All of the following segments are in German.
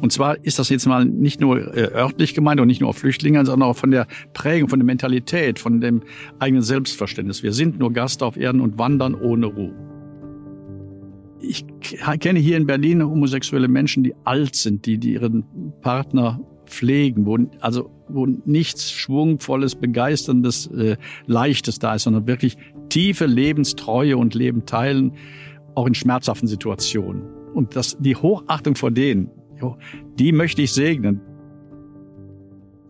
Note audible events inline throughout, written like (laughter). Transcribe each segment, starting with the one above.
Und zwar ist das jetzt mal nicht nur äh, örtlich gemeint und nicht nur auf Flüchtlinge, sondern auch von der Prägung, von der Mentalität, von dem eigenen Selbstverständnis. Wir sind nur Gast auf Erden und wandern ohne Ruhe. Ich kenne hier in Berlin homosexuelle Menschen, die alt sind, die, die ihren Partner pflegen, wo also wo nichts schwungvolles, begeisterndes, äh, leichtes da ist, sondern wirklich tiefe Lebenstreue und Leben teilen, auch in schmerzhaften Situationen. Und das, die Hochachtung vor denen, die möchte ich segnen.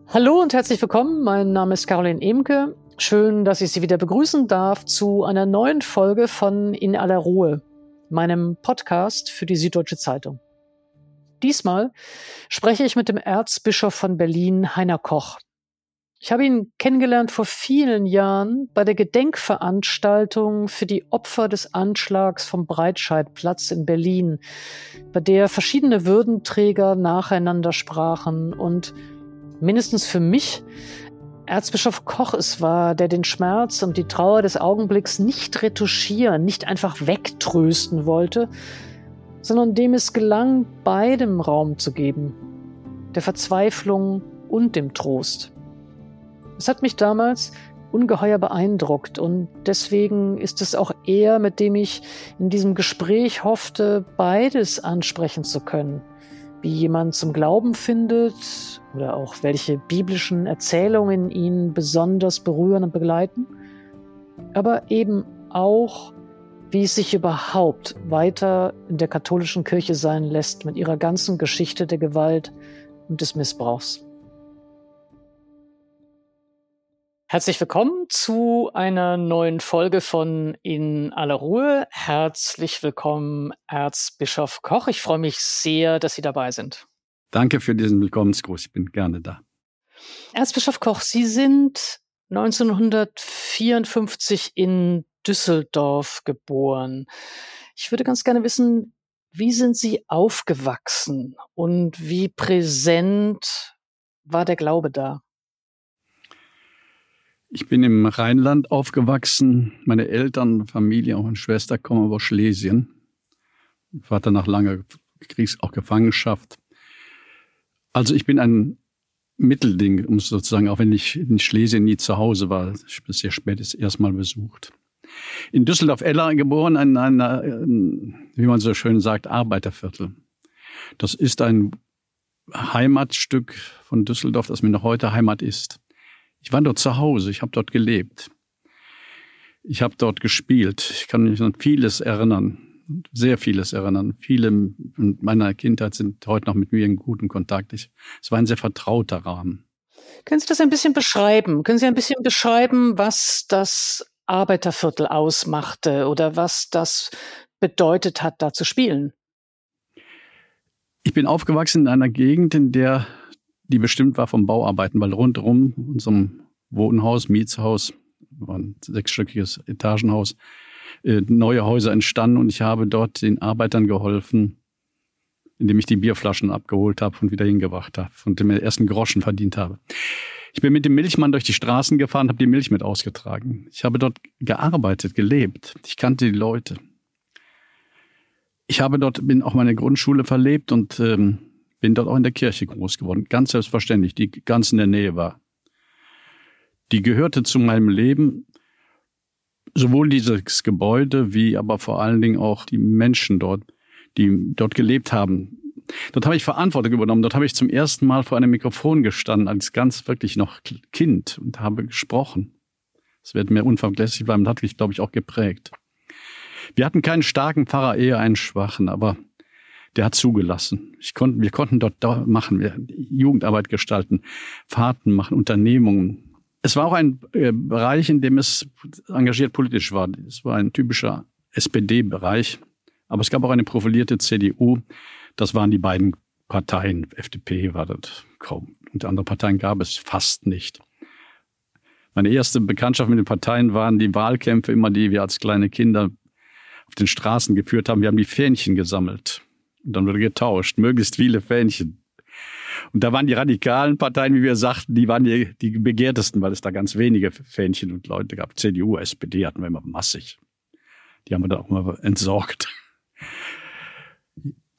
Hallo und herzlich willkommen. Mein Name ist Caroline Emke. Schön, dass ich Sie wieder begrüßen darf zu einer neuen Folge von In aller Ruhe, meinem Podcast für die Süddeutsche Zeitung. Diesmal spreche ich mit dem Erzbischof von Berlin, Heiner Koch. Ich habe ihn kennengelernt vor vielen Jahren bei der Gedenkveranstaltung für die Opfer des Anschlags vom Breitscheidplatz in Berlin, bei der verschiedene Würdenträger nacheinander sprachen und mindestens für mich Erzbischof Koch es war, der den Schmerz und die Trauer des Augenblicks nicht retuschieren, nicht einfach wegtrösten wollte, sondern dem es gelang, beidem Raum zu geben, der Verzweiflung und dem Trost. Es hat mich damals ungeheuer beeindruckt und deswegen ist es auch er, mit dem ich in diesem Gespräch hoffte, beides ansprechen zu können. Wie jemand zum Glauben findet oder auch welche biblischen Erzählungen ihn besonders berühren und begleiten, aber eben auch, wie es sich überhaupt weiter in der katholischen Kirche sein lässt mit ihrer ganzen Geschichte der Gewalt und des Missbrauchs. Herzlich willkommen zu einer neuen Folge von In aller Ruhe. Herzlich willkommen, Erzbischof Koch. Ich freue mich sehr, dass Sie dabei sind. Danke für diesen Willkommensgruß. Ich bin gerne da. Erzbischof Koch, Sie sind 1954 in Düsseldorf geboren. Ich würde ganz gerne wissen, wie sind Sie aufgewachsen und wie präsent war der Glaube da? Ich bin im Rheinland aufgewachsen. Meine Eltern, Familie, auch meine Schwester kommen aus Schlesien. Vater nach langer Kriegs-, auch Gefangenschaft. Also ich bin ein Mittelding, um sozusagen, auch wenn ich in Schlesien nie zu Hause war, sehr spät ist erstmal besucht. In Düsseldorf-Eller geboren, in einer, wie man so schön sagt, Arbeiterviertel. Das ist ein Heimatstück von Düsseldorf, das mir noch heute Heimat ist. Ich war dort zu Hause, ich habe dort gelebt. Ich habe dort gespielt. Ich kann mich an vieles erinnern, sehr vieles erinnern. Viele meiner Kindheit sind heute noch mit mir in gutem Kontakt. Ich, es war ein sehr vertrauter Rahmen. Können Sie das ein bisschen beschreiben? Können Sie ein bisschen beschreiben, was das Arbeiterviertel ausmachte oder was das bedeutet hat, da zu spielen? Ich bin aufgewachsen in einer Gegend, in der die bestimmt war vom Bauarbeiten, weil rundherum unserem Wohnhaus, Mietshaus, war ein sechsstöckiges Etagenhaus, äh, neue Häuser entstanden und ich habe dort den Arbeitern geholfen, indem ich die Bierflaschen abgeholt habe und wieder hingebracht habe und den ersten Groschen verdient habe. Ich bin mit dem Milchmann durch die Straßen gefahren, habe die Milch mit ausgetragen. Ich habe dort gearbeitet, gelebt. Ich kannte die Leute. Ich habe dort, bin auch meine Grundschule verlebt und ähm, bin dort auch in der Kirche groß geworden. Ganz selbstverständlich, die ganz in der Nähe war. Die gehörte zu meinem Leben, sowohl dieses Gebäude wie aber vor allen Dingen auch die Menschen dort, die dort gelebt haben. Dort habe ich Verantwortung übernommen. Dort habe ich zum ersten Mal vor einem Mikrofon gestanden, als ganz wirklich noch Kind und habe gesprochen. Das wird mir unvergesslich bleiben. Das hat mich, glaube ich, auch geprägt. Wir hatten keinen starken Pfarrer, eher einen schwachen, aber der hat zugelassen. Ich konnte, wir konnten dort machen, wir Jugendarbeit gestalten, Fahrten machen, Unternehmungen. Es war auch ein äh, Bereich, in dem es engagiert politisch war. Es war ein typischer SPD-Bereich. Aber es gab auch eine profilierte CDU. Das waren die beiden Parteien. FDP war das kaum. Und andere Parteien gab es fast nicht. Meine erste Bekanntschaft mit den Parteien waren die Wahlkämpfe, immer die wir als kleine Kinder auf den Straßen geführt haben. Wir haben die Fähnchen gesammelt. Und dann wurde getauscht, möglichst viele Fähnchen. Und da waren die radikalen Parteien, wie wir sagten, die waren die, die begehrtesten, weil es da ganz wenige Fähnchen und Leute gab. CDU, SPD hatten wir immer massig. Die haben wir da auch mal entsorgt.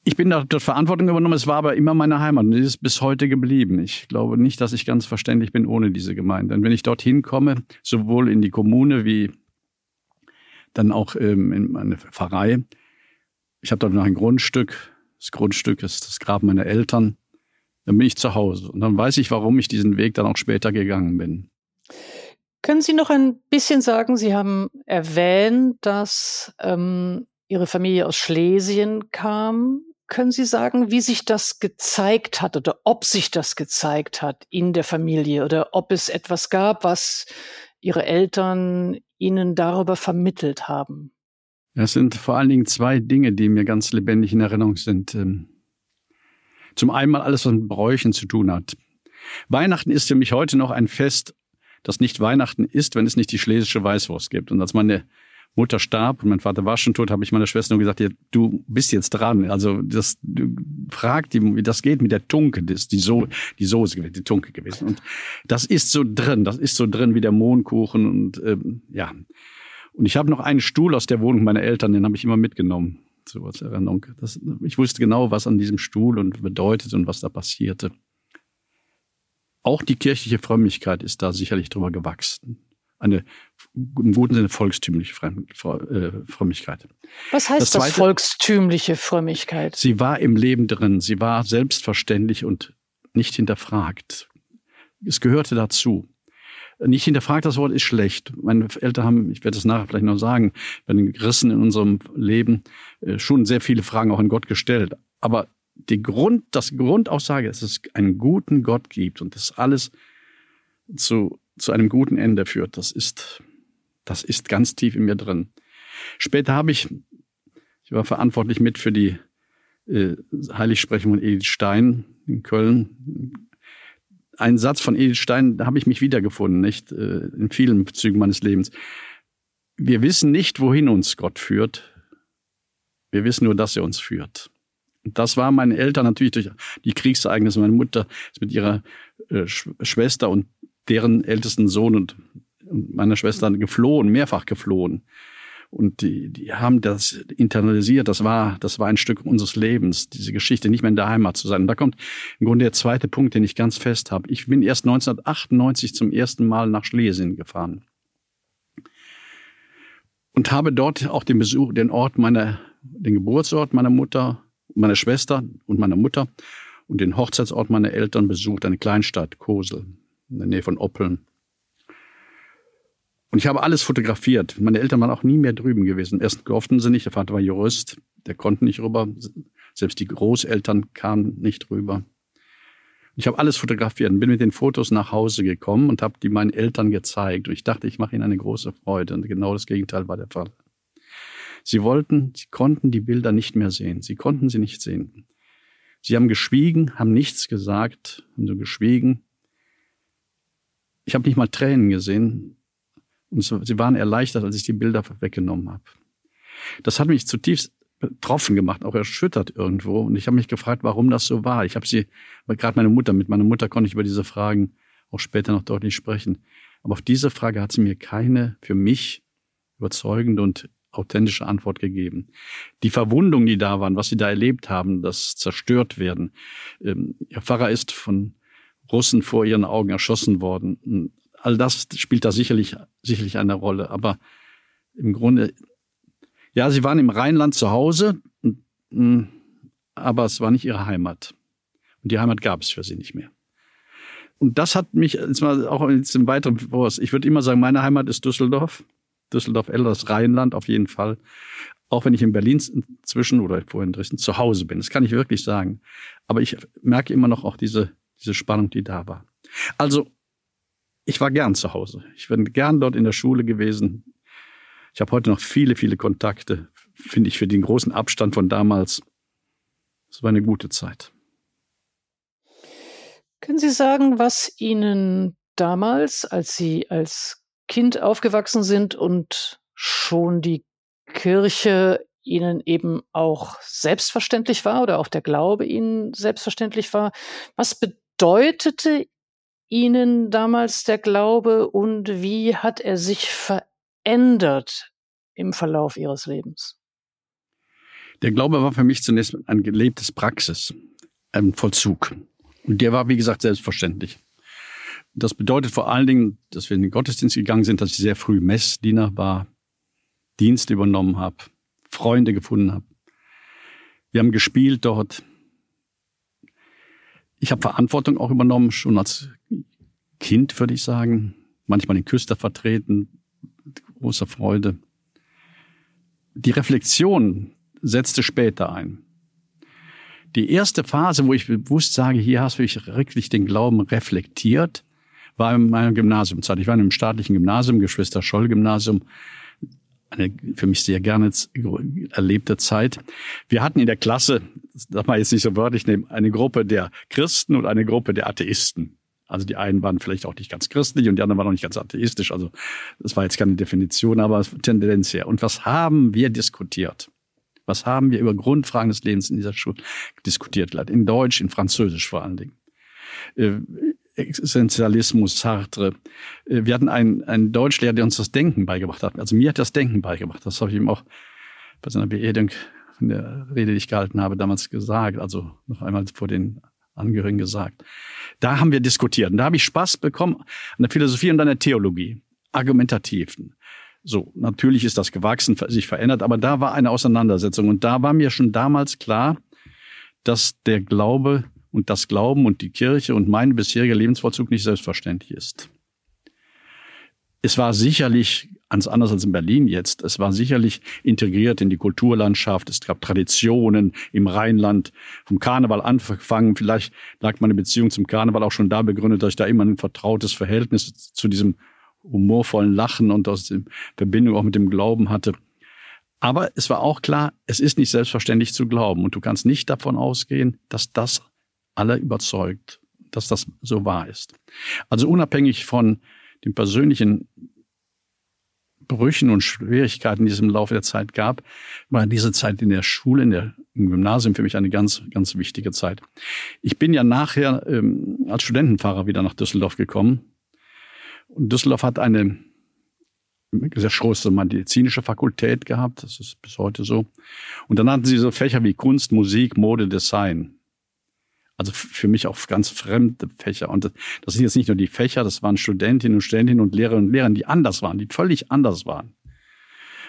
ich bin da dort Verantwortung übernommen, es war aber immer meine Heimat und ist bis heute geblieben. Ich glaube nicht, dass ich ganz verständlich bin ohne diese Gemeinde. Und wenn ich dorthin komme, sowohl in die Kommune wie dann auch ähm, in meine Pfarrei, ich habe dort noch ein Grundstück, das Grundstück ist das Grab meiner Eltern, dann bin ich zu Hause und dann weiß ich, warum ich diesen Weg dann auch später gegangen bin. Können Sie noch ein bisschen sagen, Sie haben erwähnt, dass ähm, Ihre Familie aus Schlesien kam. Können Sie sagen, wie sich das gezeigt hat oder ob sich das gezeigt hat in der Familie oder ob es etwas gab, was Ihre Eltern Ihnen darüber vermittelt haben? Es sind vor allen Dingen zwei Dinge, die mir ganz lebendig in Erinnerung sind. Ähm, zum einen alles, was mit Bräuchen zu tun hat. Weihnachten ist für mich heute noch ein Fest, das nicht Weihnachten ist, wenn es nicht die schlesische Weißwurst gibt. Und als meine Mutter starb und mein Vater war schon tot, habe ich meiner Schwester nur gesagt, ja, du bist jetzt dran. Also das fragt die, wie das geht mit der Tunke, das ist die, so die Soße gewesen, die Tunke gewesen. Und das ist so drin, das ist so drin wie der Mohnkuchen und ähm, ja. Und ich habe noch einen Stuhl aus der Wohnung meiner Eltern, den habe ich immer mitgenommen. So als Erinnerung. Das, ich wusste genau, was an diesem Stuhl und bedeutet und was da passierte. Auch die kirchliche Frömmigkeit ist da sicherlich drüber gewachsen eine im guten Sinne volkstümliche äh, Frömmigkeit. Was heißt das, zweite, das volkstümliche Frömmigkeit? Sie war im Leben drin, sie war selbstverständlich und nicht hinterfragt. Es gehörte dazu. Nicht hinterfragt, das Wort ist schlecht. Meine Eltern haben, ich werde es nachher vielleicht noch sagen, bei den Gerissen in unserem Leben äh, schon sehr viele Fragen auch an Gott gestellt. Aber die Grund, das Grundaussage dass es einen guten Gott gibt und das alles zu zu einem guten Ende führt. Das ist, das ist ganz tief in mir drin. Später habe ich, ich war verantwortlich mit für die äh, Heiligsprechung von Edith Stein in Köln. Ein Satz von Edith Stein, da habe ich mich wiedergefunden, nicht? Äh, in vielen Zügen meines Lebens. Wir wissen nicht, wohin uns Gott führt. Wir wissen nur, dass er uns führt. Das war meinen Eltern natürlich durch die Kriegsereignisse. Meine Mutter ist mit ihrer äh, Schwester und deren ältesten Sohn und meiner Schwester geflohen, mehrfach geflohen. Und die, die haben das internalisiert. Das war, das war ein Stück unseres Lebens, diese Geschichte, nicht mehr in der Heimat zu sein. Und da kommt im Grunde der zweite Punkt, den ich ganz fest habe. Ich bin erst 1998 zum ersten Mal nach Schlesien gefahren. Und habe dort auch den Besuch, den Ort meiner, den Geburtsort meiner Mutter, meiner Schwester und meiner Mutter und den Hochzeitsort meiner Eltern besucht, eine Kleinstadt, Kosel in der Nähe von Oppeln. Und ich habe alles fotografiert. Meine Eltern waren auch nie mehr drüben gewesen. Erst durften sie nicht, der Vater war Jurist, der konnte nicht rüber. Selbst die Großeltern kamen nicht rüber. Ich habe alles fotografiert und bin mit den Fotos nach Hause gekommen und habe die meinen Eltern gezeigt. Und ich dachte, ich mache ihnen eine große Freude. Und genau das Gegenteil war der Fall. Sie wollten, sie konnten die Bilder nicht mehr sehen. Sie konnten sie nicht sehen. Sie haben geschwiegen, haben nichts gesagt, haben so geschwiegen. Ich habe nicht mal Tränen gesehen. Und sie waren erleichtert, als ich die Bilder weggenommen habe. Das hat mich zutiefst betroffen gemacht, auch erschüttert irgendwo. Und ich habe mich gefragt, warum das so war. Ich habe sie, gerade meine Mutter, mit meiner Mutter konnte ich über diese Fragen auch später noch deutlich sprechen. Aber auf diese Frage hat sie mir keine für mich überzeugende und authentische Antwort gegeben. Die Verwundungen, die da waren, was sie da erlebt haben, das zerstört werden. Ähm, ihr Pfarrer ist von Russen vor ihren Augen erschossen worden. All das spielt da sicherlich, sicherlich eine Rolle. Aber im Grunde, ja, sie waren im Rheinland zu Hause, aber es war nicht ihre Heimat. Und die Heimat gab es für sie nicht mehr. Und das hat mich jetzt mal auch jetzt im weiteren Voraus. Ich würde immer sagen, meine Heimat ist Düsseldorf. Düsseldorf-Eller, das Rheinland auf jeden Fall. Auch wenn ich in Berlin inzwischen oder vorhin in Dresden zu Hause bin. Das kann ich wirklich sagen. Aber ich merke immer noch auch diese diese Spannung, die da war. Also, ich war gern zu Hause. Ich bin gern dort in der Schule gewesen. Ich habe heute noch viele, viele Kontakte, finde ich, für den großen Abstand von damals. Es war eine gute Zeit. Können Sie sagen, was Ihnen damals, als Sie als Kind aufgewachsen sind und schon die Kirche Ihnen eben auch selbstverständlich war oder auch der Glaube Ihnen selbstverständlich war, was bedeutet bedeutete Ihnen damals der Glaube und wie hat er sich verändert im Verlauf Ihres Lebens? Der Glaube war für mich zunächst ein gelebtes Praxis, ein Vollzug. Und der war, wie gesagt, selbstverständlich. Das bedeutet vor allen Dingen, dass wir in den Gottesdienst gegangen sind, dass ich sehr früh Messdiener war, Dienst übernommen habe, Freunde gefunden habe. Wir haben gespielt dort. Ich habe Verantwortung auch übernommen, schon als Kind, würde ich sagen. Manchmal den Küster vertreten, großer Freude. Die Reflexion setzte später ein. Die erste Phase, wo ich bewusst sage, hier hast du wirklich den Glauben reflektiert, war in meiner Gymnasiumzeit. Ich war in einem staatlichen Gymnasium, Geschwister-Scholl-Gymnasium, eine für mich sehr gerne erlebte Zeit. Wir hatten in der Klasse, darf man jetzt nicht so wörtlich nehmen, eine Gruppe der Christen und eine Gruppe der Atheisten. Also die einen waren vielleicht auch nicht ganz christlich und die anderen waren auch nicht ganz atheistisch. Also das war jetzt keine Definition, aber Tendenz her. Und was haben wir diskutiert? Was haben wir über Grundfragen des Lebens in dieser Schule diskutiert? In Deutsch, in Französisch vor allen Dingen. Existenzialismus, Sartre. Äh, wir hatten einen, einen Deutschlehrer, der uns das Denken beigebracht hat. Also mir hat das Denken beigebracht. Das habe ich ihm auch bei seiner Beerdigung in der Rede, die ich gehalten habe, damals gesagt. Also noch einmal vor den Angehörigen gesagt. Da haben wir diskutiert. Und da habe ich Spaß bekommen an der Philosophie und an der Theologie. Argumentativen. So, natürlich ist das gewachsen, sich verändert, aber da war eine Auseinandersetzung. Und da war mir schon damals klar, dass der Glaube und das Glauben und die Kirche und mein bisheriger Lebensvollzug nicht selbstverständlich ist. Es war sicherlich, ganz anders als in Berlin jetzt, es war sicherlich integriert in die Kulturlandschaft. Es gab Traditionen im Rheinland, vom Karneval angefangen. Vielleicht lag meine Beziehung zum Karneval auch schon da begründet, dass ich da immer ein vertrautes Verhältnis zu diesem humorvollen Lachen und aus der Verbindung auch mit dem Glauben hatte. Aber es war auch klar, es ist nicht selbstverständlich zu glauben. Und du kannst nicht davon ausgehen, dass das alle überzeugt, dass das so wahr ist. Also unabhängig von den persönlichen Brüchen und Schwierigkeiten, die es im Laufe der Zeit gab, war diese Zeit in der Schule, in der, im Gymnasium für mich eine ganz, ganz wichtige Zeit. Ich bin ja nachher ähm, als Studentenfahrer wieder nach Düsseldorf gekommen. Und Düsseldorf hat eine sehr große medizinische Fakultät gehabt, das ist bis heute so. Und dann hatten sie so Fächer wie Kunst, Musik, Mode, Design. Also für mich auch ganz fremde Fächer. Und das sind jetzt nicht nur die Fächer, das waren Studentinnen und Studentinnen und Lehrerinnen und Lehrer, die anders waren, die völlig anders waren.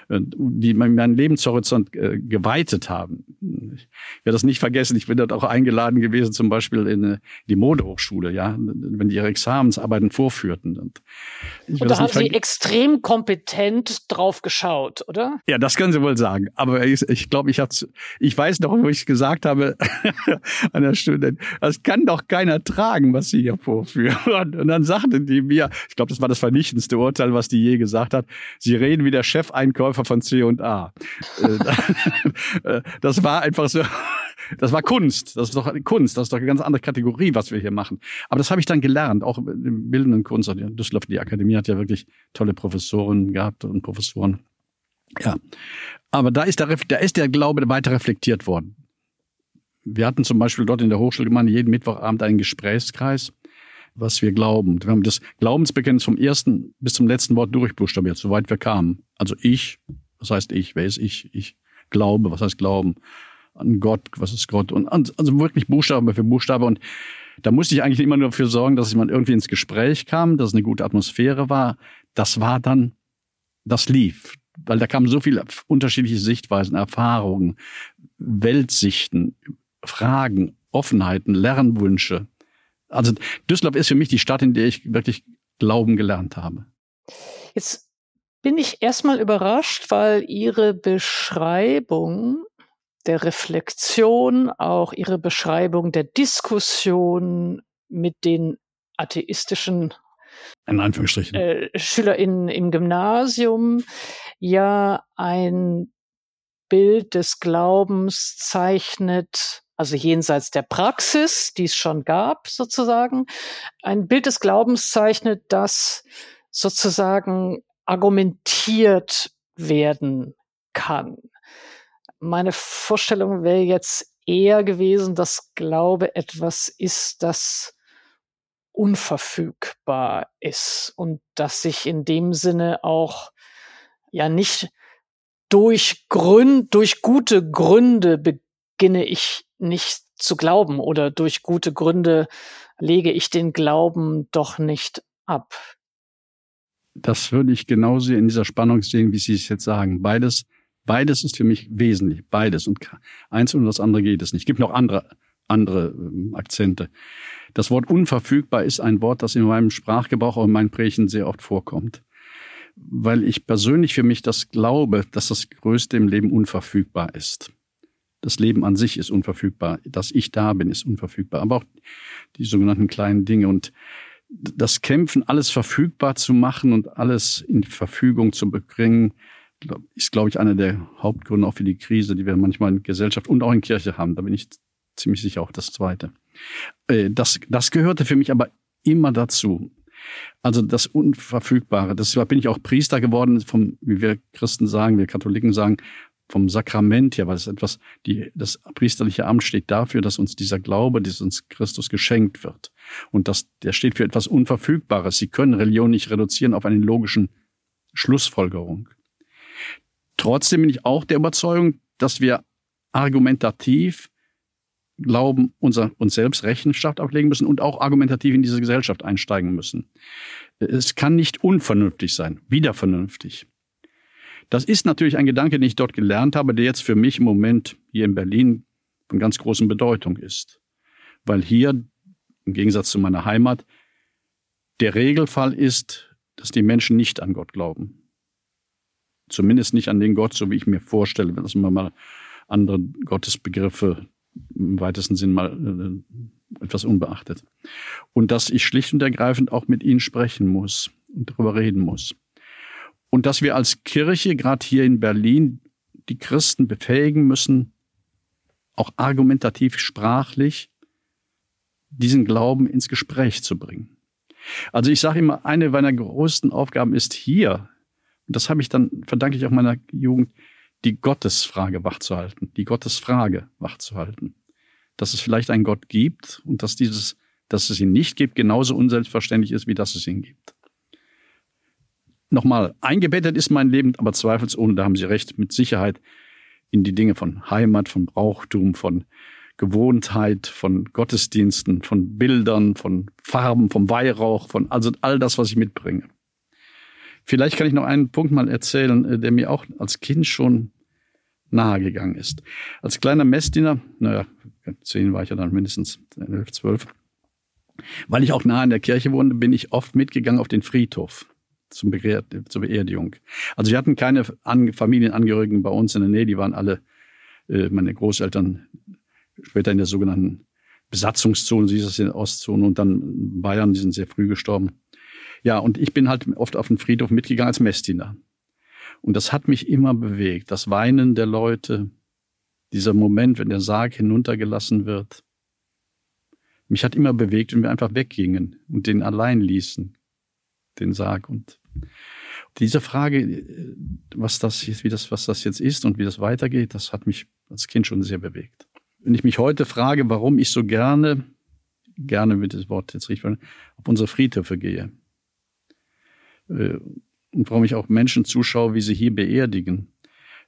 Äh, die meinen Lebenshorizont äh, geweitet haben. Ich werde das nicht vergessen. Ich bin dort auch eingeladen gewesen, zum Beispiel in äh, die Modehochschule, ja, wenn die ihre Examensarbeiten vorführten. Und, und da haben Sie extrem kompetent drauf geschaut, oder? Ja, das können Sie wohl sagen. Aber ich, ich glaube, ich habe, ich weiß noch, wo ich gesagt habe (laughs) an der Stunde, das kann doch keiner tragen, was Sie hier vorführen. Und dann sagten die mir, ich glaube, das war das vernichtendste Urteil, was die je gesagt hat. Sie reden wie der Chefeinkäufer Verkäufer von C und A. (laughs) Äh, das war einfach so, das war Kunst. Das ist doch Kunst. Das ist doch eine ganz andere Kategorie, was wir hier machen. Aber das habe ich dann gelernt, auch im bildenden Kunst. Düsseldorf, die Akademie hat ja wirklich tolle Professoren gehabt und Professoren. Ja. Aber da ist der, da ist der Glaube weiter reflektiert worden. Wir hatten zum Beispiel dort in der Hochschulgemeinde jeden Mittwochabend einen Gesprächskreis was wir glauben. Wir haben das Glaubensbekenntnis vom ersten bis zum letzten Wort durchbuchstabiert, soweit wir kamen. Also ich, was heißt ich? Wer ist ich? Ich glaube, was heißt Glauben? An Gott, was ist Gott? Und also wirklich Buchstabe für Buchstabe. Und da musste ich eigentlich immer nur dafür sorgen, dass man irgendwie ins Gespräch kam, dass es eine gute Atmosphäre war. Das war dann, das lief. Weil da kamen so viele unterschiedliche Sichtweisen, Erfahrungen, Weltsichten, Fragen, Offenheiten, Lernwünsche. Also Düsseldorf ist für mich die Stadt, in der ich wirklich Glauben gelernt habe. Jetzt bin ich erstmal überrascht, weil Ihre Beschreibung der Reflexion, auch Ihre Beschreibung der Diskussion mit den atheistischen in Anführungsstrichen. Äh, SchülerInnen im Gymnasium ja ein Bild des Glaubens zeichnet, also jenseits der Praxis, die es schon gab, sozusagen, ein Bild des Glaubens zeichnet, das sozusagen argumentiert werden kann. Meine Vorstellung wäre jetzt eher gewesen, dass Glaube etwas ist, das unverfügbar ist und das sich in dem Sinne auch ja nicht durch Grund, durch gute Gründe beginne ich nicht zu glauben oder durch gute Gründe lege ich den Glauben doch nicht ab. Das würde ich genauso in dieser Spannung sehen, wie Sie es jetzt sagen. Beides, beides ist für mich wesentlich. Beides. Und eins und das andere geht es nicht. Es gibt noch andere, andere ähm, Akzente. Das Wort unverfügbar ist ein Wort, das in meinem Sprachgebrauch, auch in meinen Prächen sehr oft vorkommt. Weil ich persönlich für mich das glaube, dass das Größte im Leben unverfügbar ist. Das Leben an sich ist unverfügbar. Dass ich da bin, ist unverfügbar. Aber auch die sogenannten kleinen Dinge. Und das Kämpfen, alles verfügbar zu machen und alles in Verfügung zu bringen, ist, glaube ich, einer der Hauptgründe auch für die Krise, die wir manchmal in Gesellschaft und auch in Kirche haben. Da bin ich ziemlich sicher auch das Zweite. Äh, das, das gehörte für mich aber immer dazu. Also das Unverfügbare. Deshalb bin ich auch Priester geworden, vom, wie wir Christen sagen, wir Katholiken sagen, vom Sakrament her, weil es etwas, die, das priesterliche Amt steht dafür, dass uns dieser Glaube, das uns Christus geschenkt wird. Und das, der steht für etwas Unverfügbares. Sie können Religion nicht reduzieren auf eine logischen Schlussfolgerung. Trotzdem bin ich auch der Überzeugung, dass wir argumentativ glauben, unser, uns selbst Rechenschaft ablegen müssen und auch argumentativ in diese Gesellschaft einsteigen müssen. Es kann nicht unvernünftig sein, wieder vernünftig. Das ist natürlich ein Gedanke, den ich dort gelernt habe, der jetzt für mich im Moment hier in Berlin von ganz großen Bedeutung ist. Weil hier, im Gegensatz zu meiner Heimat, der Regelfall ist, dass die Menschen nicht an Gott glauben. Zumindest nicht an den Gott, so wie ich mir vorstelle, wenn man mal andere Gottesbegriffe im weitesten Sinn mal äh, etwas unbeachtet. Und dass ich schlicht und ergreifend auch mit ihnen sprechen muss und darüber reden muss. Und dass wir als Kirche, gerade hier in Berlin, die Christen befähigen müssen, auch argumentativ, sprachlich, diesen Glauben ins Gespräch zu bringen. Also ich sage immer, eine meiner größten Aufgaben ist hier, und das habe ich dann, verdanke ich auch meiner Jugend, die Gottesfrage wachzuhalten, die Gottesfrage wachzuhalten. Dass es vielleicht einen Gott gibt und dass dieses, dass es ihn nicht gibt, genauso unselbstverständlich ist, wie dass es ihn gibt. Nochmal, eingebettet ist mein Leben, aber zweifelsohne, da haben Sie recht, mit Sicherheit in die Dinge von Heimat, von Brauchtum, von Gewohntheit, von Gottesdiensten, von Bildern, von Farben, vom Weihrauch, von also all das, was ich mitbringe. Vielleicht kann ich noch einen Punkt mal erzählen, äh, der mir auch als Kind schon nahe gegangen ist. Als kleiner Messdiener, naja, zehn war ich ja dann mindestens, elf, zwölf, weil ich auch nah in der Kirche wohnte, bin ich oft mitgegangen auf den Friedhof zum Begehr, zur Beerdigung. Also wir hatten keine An Familienangehörigen bei uns in der Nähe, die waren alle, äh, meine Großeltern später in der sogenannten Besatzungszone, sie ist es in der Ostzone und dann Bayern, die sind sehr früh gestorben. Ja, und ich bin halt oft auf den Friedhof mitgegangen als Messdiener. Und das hat mich immer bewegt. Das Weinen der Leute, dieser Moment, wenn der Sarg hinuntergelassen wird. Mich hat immer bewegt, wenn wir einfach weggingen und den allein ließen, den Sarg. Und diese Frage, was das jetzt, wie das, was das jetzt ist und wie das weitergeht, das hat mich als Kind schon sehr bewegt. Wenn ich mich heute frage, warum ich so gerne, gerne mit das Wort jetzt richtig, auf unsere Friedhöfe gehe, äh, und warum ich auch Menschen zuschaue, wie sie hier beerdigen,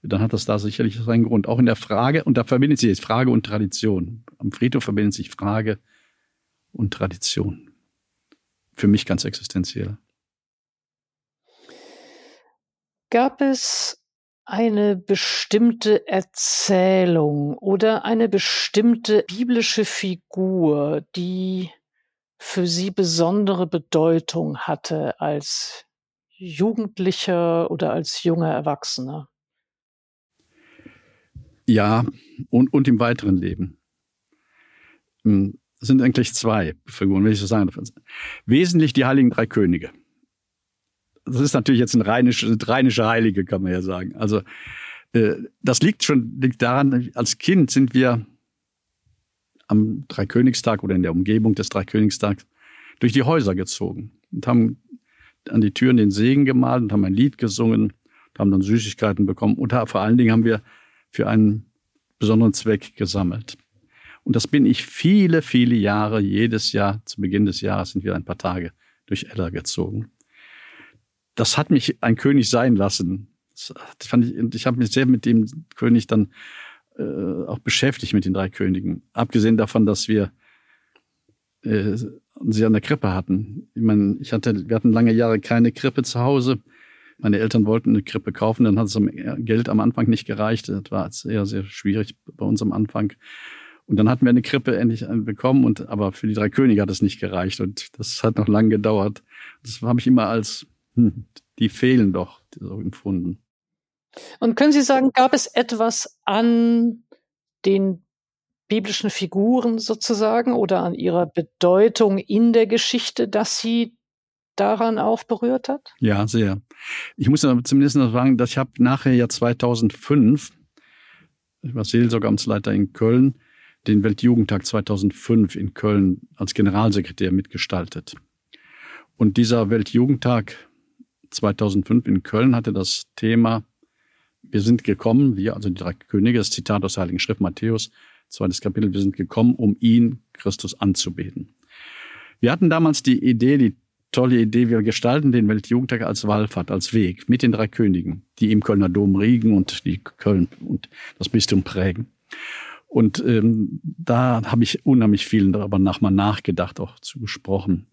dann hat das da sicherlich seinen Grund. Auch in der Frage, und da verbindet sich jetzt Frage und Tradition. Am Friedhof verbindet sich Frage und Tradition. Für mich ganz existenziell. Gab es eine bestimmte Erzählung oder eine bestimmte biblische Figur, die für Sie besondere Bedeutung hatte als Jugendlicher oder als junger Erwachsener? Ja, und, und im weiteren Leben. Es hm, sind eigentlich zwei Figuren, wenn ich so sagen darf. Wesentlich die Heiligen Drei Könige. Das ist natürlich jetzt ein rheinische, rheinische Heilige, kann man ja sagen. Also, äh, das liegt schon liegt daran, als Kind sind wir am Dreikönigstag oder in der Umgebung des Dreikönigstags durch die Häuser gezogen und haben an die Türen den Segen gemalt und haben ein Lied gesungen und haben dann Süßigkeiten bekommen. Und vor allen Dingen haben wir für einen besonderen Zweck gesammelt. Und das bin ich viele, viele Jahre, jedes Jahr, zu Beginn des Jahres sind wir ein paar Tage durch Eller gezogen. Das hat mich ein König sein lassen. Das, fand ich, ich habe mich sehr mit dem König dann äh, auch beschäftigt, mit den drei Königen. Abgesehen davon, dass wir äh, sie an der Krippe hatten. Ich meine, ich hatte, wir hatten lange Jahre keine Krippe zu Hause. Meine Eltern wollten eine Krippe kaufen, dann hat es um Geld am Anfang nicht gereicht. Das war sehr, sehr schwierig bei uns am Anfang. Und dann hatten wir eine Krippe endlich bekommen, und aber für die drei Könige hat es nicht gereicht. Und das hat noch lange gedauert. Das habe ich immer als, (laughs) die fehlen doch, so empfunden. Und können Sie sagen, gab es etwas an den biblischen Figuren sozusagen oder an ihrer Bedeutung in der Geschichte, dass Sie daran auch berührt hat? Ja, sehr. Ich muss zumindest noch sagen, dass ich habe nachher ja 2005, ich war Seelsorgeamtsleiter in Köln, den Weltjugendtag 2005 in Köln als Generalsekretär mitgestaltet. Und dieser Weltjugendtag 2005 in Köln hatte das Thema, wir sind gekommen, wir, also die drei Könige, das Zitat aus der Heiligen Schrift Matthäus, zweites Kapitel, wir sind gekommen, um ihn, Christus, anzubeten. Wir hatten damals die Idee, die tolle Idee, wir gestalten den Weltjugendtag als Wallfahrt, als Weg mit den drei Königen, die im Kölner Dom riegen und die Köln und das Bistum prägen. Und ähm, da habe ich unheimlich viel darüber nach mal nachgedacht, auch zu gesprochen.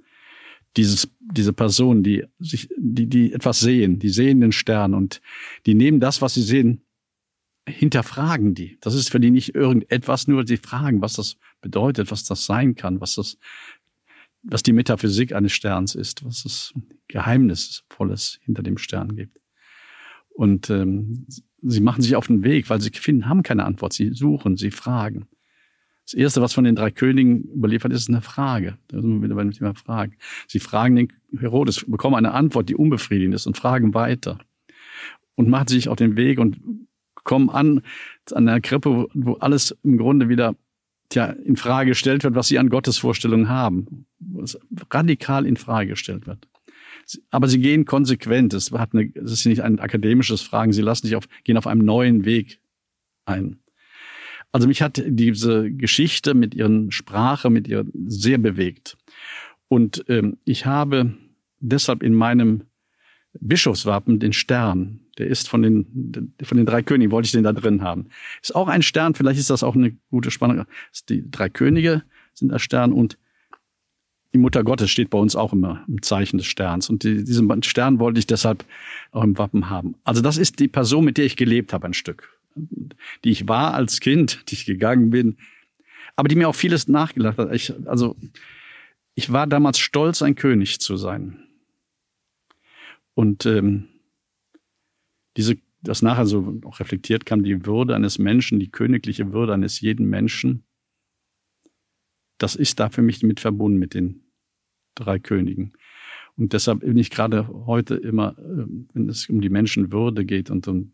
Dieses, diese Personen, die sich, die, die etwas sehen, die sehen den Stern und die nehmen das, was sie sehen, hinterfragen die. Das ist für die nicht irgendetwas, nur sie fragen, was das bedeutet, was das sein kann, was das, was die Metaphysik eines Sterns ist, was es Geheimnisvolles hinter dem Stern gibt. Und ähm, sie machen sich auf den Weg, weil sie finden, haben keine Antwort. Sie suchen, sie fragen. Das Erste, was von den drei Königen überliefert ist, ist eine Frage. Da sind wir wieder beim Thema Fragen. Sie fragen den Herodes, bekommen eine Antwort, die unbefriedigend ist und fragen weiter. Und machen sich auf den Weg und kommen an, an einer Krippe, wo alles im Grunde wieder tja, in Frage gestellt wird, was sie an Gottes Vorstellungen haben. Was radikal in Frage gestellt wird aber sie gehen konsequent. Es, hat eine, es ist nicht ein akademisches Fragen. Sie lassen sich auf, gehen auf einem neuen Weg ein. Also mich hat diese Geschichte mit ihren Sprache, mit ihr sehr bewegt. Und ähm, ich habe deshalb in meinem Bischofswappen den Stern. Der ist von den, von den drei Königen, wollte ich den da drin haben. Ist auch ein Stern, vielleicht ist das auch eine gute Spannung. Die drei Könige sind der Stern und die Mutter Gottes steht bei uns auch immer im Zeichen des Sterns. Und die, diesen Stern wollte ich deshalb auch im Wappen haben. Also das ist die Person, mit der ich gelebt habe, ein Stück. Die ich war als Kind, (laughs) die ich gegangen bin. Aber die mir auch vieles nachgelacht hat. Ich, also, ich war damals stolz, ein König zu sein. Und ähm, diese, das nachher so auch reflektiert kam, die Würde eines Menschen, die königliche Würde eines jeden Menschen, das ist da für mich mit verbunden mit den drei Königen. Und deshalb bin ich gerade heute immer, ähm, wenn es um die Menschenwürde geht und um,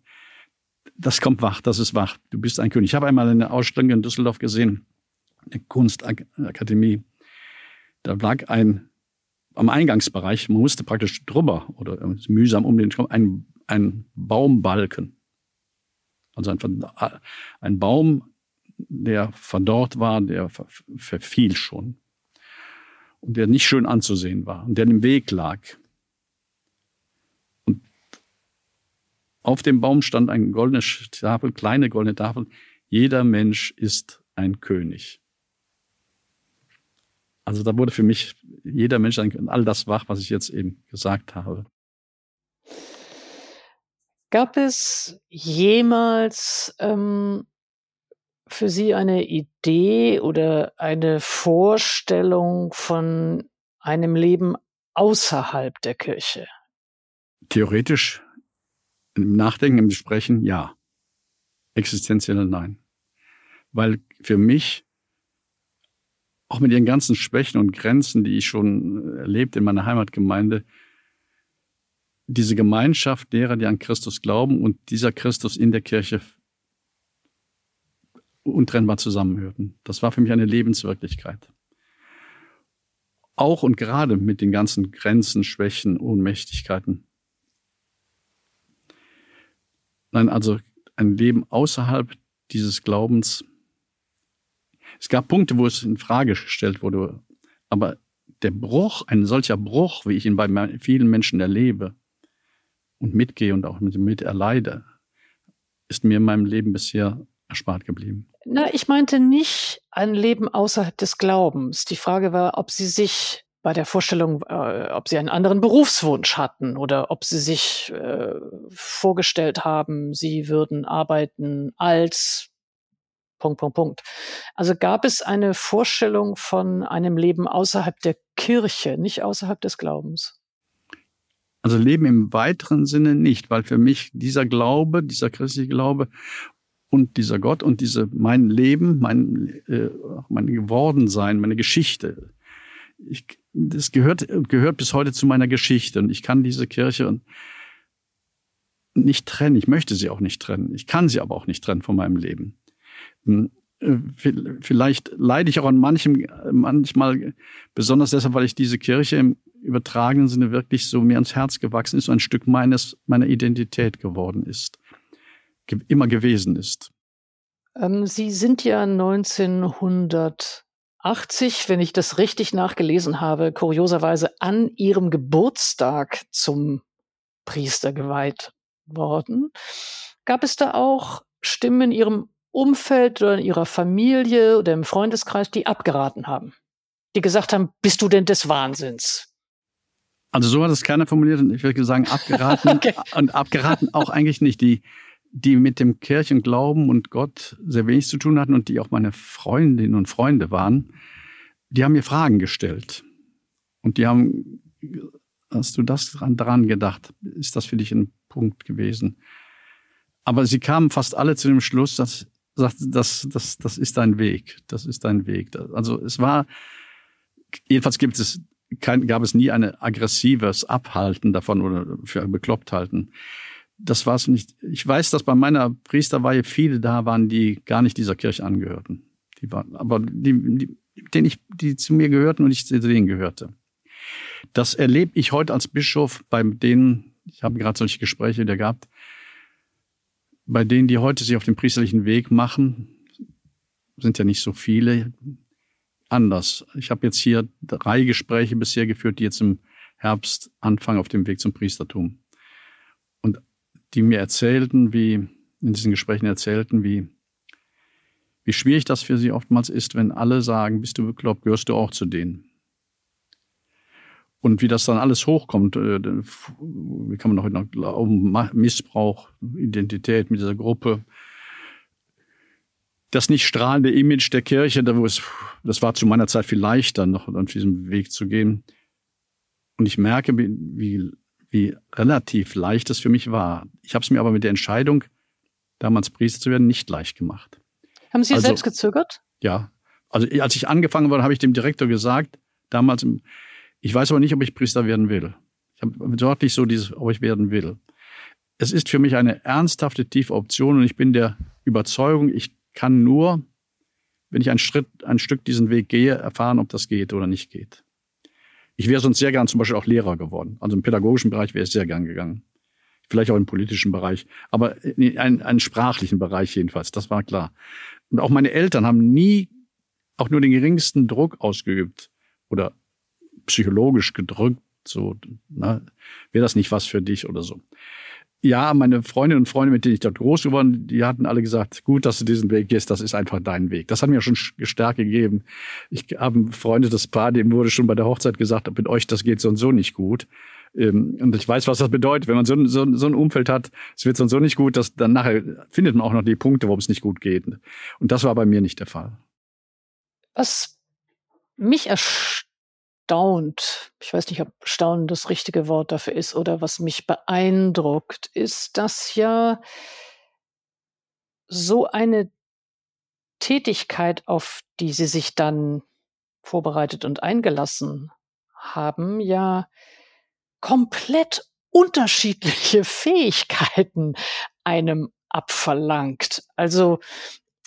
das kommt wach, das ist wach. Du bist ein König. Ich habe einmal eine Ausstellung in Düsseldorf gesehen, eine Kunstakademie. Da lag ein, am Eingangsbereich, man musste praktisch drüber oder mühsam um den, ein, ein Baumbalken. Also ein, ein Baum, der verdorrt war, der verfiel schon und der nicht schön anzusehen war und der im Weg lag. Auf dem Baum stand eine goldene Tafel, kleine goldene Tafel. Jeder Mensch ist ein König. Also da wurde für mich jeder Mensch ein, all das wach, was ich jetzt eben gesagt habe. Gab es jemals ähm, für Sie eine Idee oder eine Vorstellung von einem Leben außerhalb der Kirche? Theoretisch, im Nachdenken, im Sprechen, ja. Existenziell nein. Weil für mich, auch mit ihren ganzen Schwächen und Grenzen, die ich schon erlebt in meiner Heimatgemeinde, diese Gemeinschaft derer, die an Christus glauben und dieser Christus in der Kirche untrennbar zusammenhörten. Das war für mich eine Lebenswirklichkeit. Auch und gerade mit den ganzen Grenzen, Schwächen, Ohnmächtigkeiten. Nein, also ein Leben außerhalb dieses Glaubens. Es gab Punkte, wo es in Frage gestellt wurde, aber der Bruch, ein solcher Bruch, wie ich ihn bei vielen Menschen erlebe, und mitgehe und auch mit, erleide, ist mir in meinem Leben bisher erspart geblieben. Na, ich meinte nicht ein Leben außerhalb des Glaubens. Die Frage war, ob Sie sich bei der Vorstellung, äh, ob Sie einen anderen Berufswunsch hatten oder ob Sie sich äh, vorgestellt haben, Sie würden arbeiten als Punkt, Punkt, Punkt. Also gab es eine Vorstellung von einem Leben außerhalb der Kirche, nicht außerhalb des Glaubens? Also Leben im weiteren Sinne nicht, weil für mich dieser Glaube, dieser christliche Glaube und dieser Gott und diese mein Leben, mein äh, mein Gewordensein, meine Geschichte, ich, das gehört gehört bis heute zu meiner Geschichte und ich kann diese Kirche nicht trennen. Ich möchte sie auch nicht trennen. Ich kann sie aber auch nicht trennen von meinem Leben. Hm, äh, vielleicht leide ich auch an manchem, manchmal, besonders deshalb, weil ich diese Kirche im übertragenen Sinne wirklich so mir ans Herz gewachsen ist, so ein Stück meines, meiner Identität geworden ist, immer gewesen ist. Ähm, Sie sind ja 1980, wenn ich das richtig nachgelesen habe, kurioserweise an Ihrem Geburtstag zum Priester geweiht worden. Gab es da auch Stimmen in Ihrem Umfeld oder in ihrer Familie oder im Freundeskreis, die abgeraten haben. Die gesagt haben, bist du denn des Wahnsinns? Also so hat es keiner formuliert und ich würde sagen, (laughs) abgeraten okay. und abgeraten auch eigentlich nicht. Die, die mit dem Kirchen Glauben und Gott sehr wenig zu tun hatten und die auch meine Freundinnen und Freunde waren, die haben mir Fragen gestellt. Und die haben, hast du das daran gedacht? Ist das für dich ein Punkt gewesen? Aber sie kamen fast alle zu dem Schluss, dass sagt, das, das, das ist dein Weg. Das ist dein Weg. Also es war, jedenfalls gibt es kein, gab es nie ein aggressives Abhalten davon oder für bekloppt halten. Das war es nicht. Ich weiß, dass bei meiner Priesterweihe viele da waren, die gar nicht dieser Kirche angehörten. Die waren, aber die, die, denen ich, die zu mir gehörten und ich zu denen gehörte. Das erlebe ich heute als Bischof bei denen, ich habe gerade solche Gespräche wieder gehabt, bei denen, die heute sich auf den priesterlichen Weg machen, sind ja nicht so viele, anders. Ich habe jetzt hier drei Gespräche bisher geführt, die jetzt im Herbst anfangen auf dem Weg zum Priestertum. Die mir erzählten, wie, in diesen Gesprächen erzählten, wie, wie schwierig das für sie oftmals ist, wenn alle sagen, bist du bekloppt, gehörst du auch zu denen. Und wie das dann alles hochkommt, äh, wie kann man noch, noch glauben, Missbrauch, Identität mit dieser Gruppe, das nicht strahlende Image der Kirche, das war zu meiner Zeit viel leichter, noch auf diesem Weg zu gehen. Und ich merke, wie, wie relativ leicht es für mich war. Ich habe es mir aber mit der Entscheidung, damals Priester zu werden, nicht leicht gemacht. Haben Sie also, selbst gezögert? Ja. Also als ich angefangen war, habe ich dem Direktor gesagt, damals ich weiß aber nicht, ob ich Priester werden will. Ich habe deutlich so dieses, ob ich werden will. Es ist für mich eine ernsthafte, tiefe Option und ich bin der Überzeugung, ich kann nur, wenn ich einen Schritt, ein Stück diesen Weg gehe, erfahren, ob das geht oder nicht geht. Ich wäre sonst sehr gern zum Beispiel auch Lehrer geworden. Also im pädagogischen Bereich wäre ich sehr gern gegangen. Vielleicht auch im politischen Bereich, aber in einen, einen sprachlichen Bereich jedenfalls, das war klar. Und auch meine Eltern haben nie auch nur den geringsten Druck ausgeübt oder psychologisch gedrückt, so, ne, wäre das nicht was für dich oder so. Ja, meine Freundinnen und Freunde, mit denen ich dort groß geworden, die hatten alle gesagt, gut, dass du diesen Weg gehst, das ist einfach dein Weg. Das hat mir schon Stärke gegeben. Ich habe ein befreundetes Paar, dem wurde schon bei der Hochzeit gesagt, mit euch, das geht so und so nicht gut. Ähm, und ich weiß, was das bedeutet, wenn man so, so, so ein Umfeld hat, es wird so und so nicht gut, dass dann nachher findet man auch noch die Punkte, warum es nicht gut geht. Und das war bei mir nicht der Fall. Was mich erstaunt erstaunt, ich weiß nicht, ob staunen das richtige Wort dafür ist oder was mich beeindruckt, ist, dass ja so eine Tätigkeit, auf die sie sich dann vorbereitet und eingelassen haben, ja komplett unterschiedliche (laughs) Fähigkeiten einem abverlangt. Also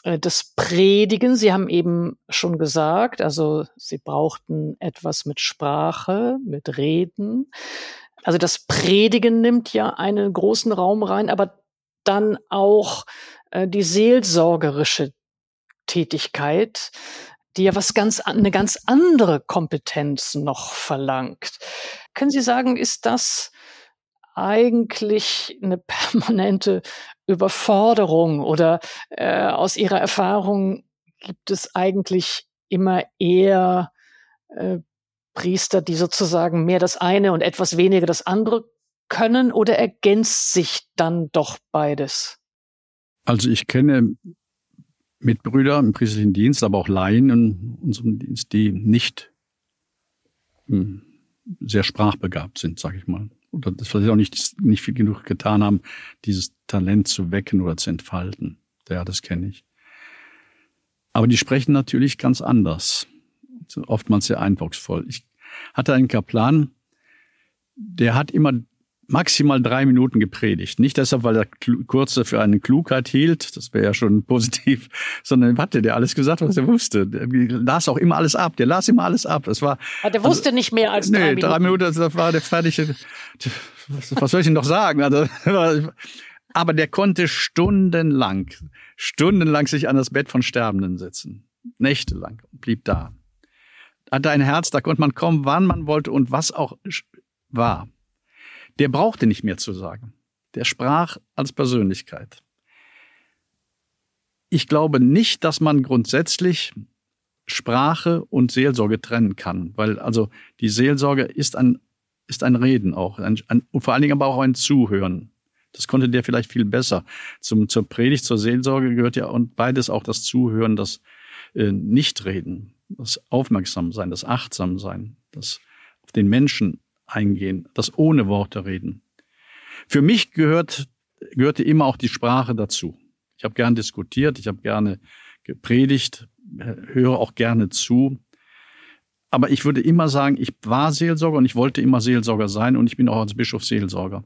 das Predigen, Sie haben eben schon gesagt, also Sie brauchten etwas mit Sprache, mit Reden. Also das Predigen nimmt ja einen großen Raum rein, aber dann auch äh, die seelsorgerische Tätigkeit, die ja was ganz, eine ganz andere Kompetenz noch verlangt. Können Sie sagen, ist das eigentlich eine permanente Überforderung oder äh, aus Ihrer Erfahrung gibt es eigentlich immer eher äh, Priester, die sozusagen mehr das eine und etwas weniger das andere können oder ergänzt sich dann doch beides? Also ich kenne Mitbrüder im priesterlichen Dienst, aber auch Laien in unserem Dienst, die nicht hm, sehr sprachbegabt sind, sage ich mal. Oder das vielleicht auch nicht, nicht viel genug getan haben, dieses Talent zu wecken oder zu entfalten. Ja, das kenne ich. Aber die sprechen natürlich ganz anders. Oftmals sehr eindrucksvoll. Ich hatte einen Kaplan, der hat immer maximal drei Minuten gepredigt. Nicht deshalb, weil er kurze für eine Klugheit hielt, das wäre ja schon (laughs) positiv, sondern hatte der alles gesagt, was er wusste. Der las auch immer alles ab, der las immer alles ab. Das war. Aber der wusste also, nicht mehr als drei nee, Minuten. drei Minuten, das war der fertige. Was soll ich denn noch sagen? Also, (laughs) aber der konnte stundenlang, stundenlang sich an das Bett von Sterbenden setzen. Nächtelang. Blieb da. Hatte ein Herz, da konnte man kommen, wann man wollte und was auch war der brauchte nicht mehr zu sagen. Der sprach als Persönlichkeit. Ich glaube nicht, dass man grundsätzlich Sprache und Seelsorge trennen kann, weil also die Seelsorge ist ein, ist ein Reden auch, ein, ein, und vor allen Dingen aber auch ein Zuhören. Das konnte der vielleicht viel besser. Zum, zur Predigt, zur Seelsorge gehört ja und beides auch das Zuhören, das äh, Nichtreden, das Aufmerksamsein, das Achtsamsein, das auf den Menschen eingehen, das ohne Worte reden. Für mich gehört, gehörte immer auch die Sprache dazu. Ich habe gern diskutiert, ich habe gerne gepredigt, höre auch gerne zu. Aber ich würde immer sagen, ich war Seelsorger und ich wollte immer Seelsorger sein und ich bin auch als Bischof Seelsorger.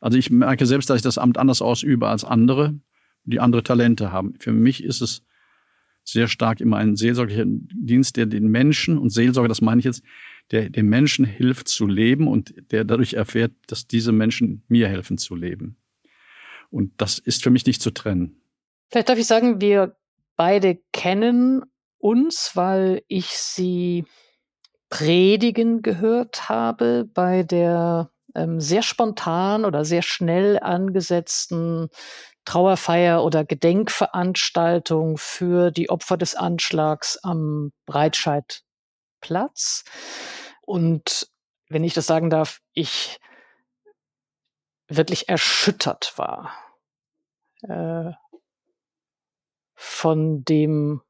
Also ich merke selbst, dass ich das Amt anders ausübe als andere, die andere Talente haben. Für mich ist es sehr stark immer ein seelsorglicher Dienst, der den Menschen und Seelsorger, das meine ich jetzt, der dem Menschen hilft zu leben und der dadurch erfährt, dass diese Menschen mir helfen zu leben. Und das ist für mich nicht zu trennen. Vielleicht darf ich sagen, wir beide kennen uns, weil ich sie predigen gehört habe bei der ähm, sehr spontan oder sehr schnell angesetzten Trauerfeier oder Gedenkveranstaltung für die Opfer des Anschlags am Breitscheidplatz. Und wenn ich das sagen darf, ich wirklich erschüttert war äh, von dem,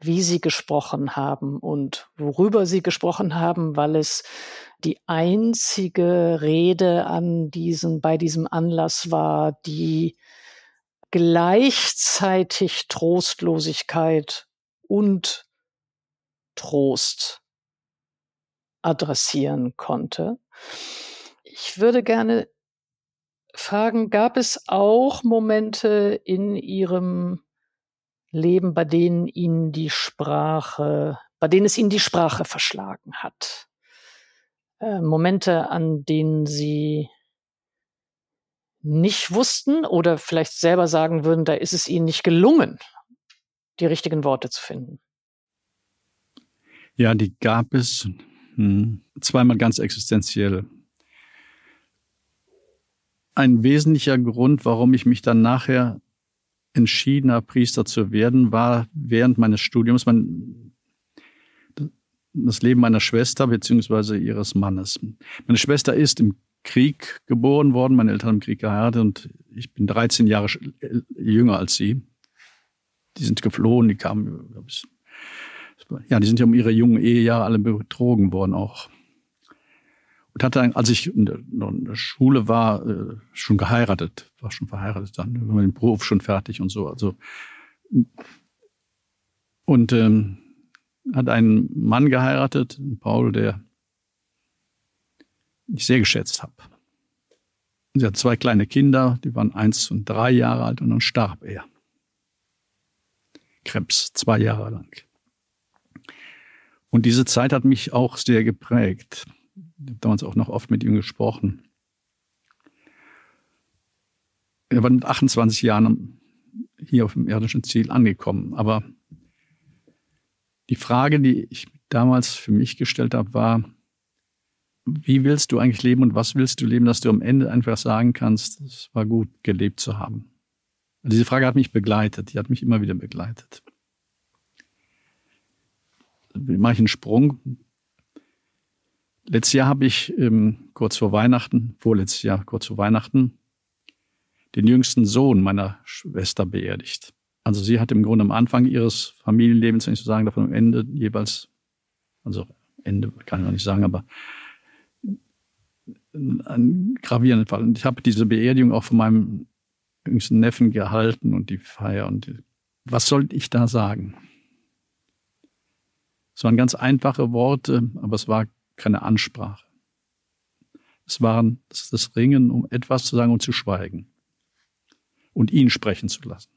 wie sie gesprochen haben und worüber sie gesprochen haben, weil es die einzige Rede an diesen, bei diesem Anlass war, die gleichzeitig Trostlosigkeit und Trost adressieren konnte. Ich würde gerne fragen, gab es auch Momente in Ihrem Leben, bei denen Ihnen die Sprache, bei denen es Ihnen die Sprache verschlagen hat? Äh, Momente, an denen Sie nicht wussten oder vielleicht selber sagen würden, da ist es Ihnen nicht gelungen, die richtigen Worte zu finden? Ja, die gab es. Hm. Zweimal ganz existenziell. Ein wesentlicher Grund, warum ich mich dann nachher entschiedener Priester zu werden, war während meines Studiums mein, das Leben meiner Schwester beziehungsweise ihres Mannes. Meine Schwester ist im Krieg geboren worden, meine Eltern im Krieg geheiratet und ich bin 13 Jahre jünger als sie. Die sind geflohen, die kamen, glaube ich, ja, die sind ja um ihre jungen Ehejahre alle betrogen worden auch. Und hatte, als ich in der, in der Schule war, äh, schon geheiratet, war schon verheiratet dann, war den Beruf schon fertig und so. Also und ähm, hat einen Mann geheiratet, Paul, der ich sehr geschätzt habe. Sie hat zwei kleine Kinder, die waren eins und drei Jahre alt und dann starb er. Krebs, zwei Jahre lang. Und diese Zeit hat mich auch sehr geprägt. Ich habe damals auch noch oft mit ihm gesprochen. Er war mit 28 Jahren hier auf dem irdischen Ziel angekommen. Aber die Frage, die ich damals für mich gestellt habe, war, wie willst du eigentlich leben und was willst du leben, dass du am Ende einfach sagen kannst, es war gut, gelebt zu haben. Und diese Frage hat mich begleitet, die hat mich immer wieder begleitet. Mache ich einen Sprung? Letztes Jahr habe ich ähm, kurz vor Weihnachten, vorletztes Jahr kurz vor Weihnachten, den jüngsten Sohn meiner Schwester beerdigt. Also sie hat im Grunde am Anfang ihres Familienlebens, wenn ich so sagen darf, am Ende jeweils, also Ende kann ich noch nicht sagen, aber einen gravierenden Fall. Und ich habe diese Beerdigung auch von meinem jüngsten Neffen gehalten und die Feier. Und die, was sollte ich da sagen? Es waren ganz einfache Worte, aber es war keine Ansprache. Es waren das, das Ringen, um etwas zu sagen und zu schweigen und ihn sprechen zu lassen.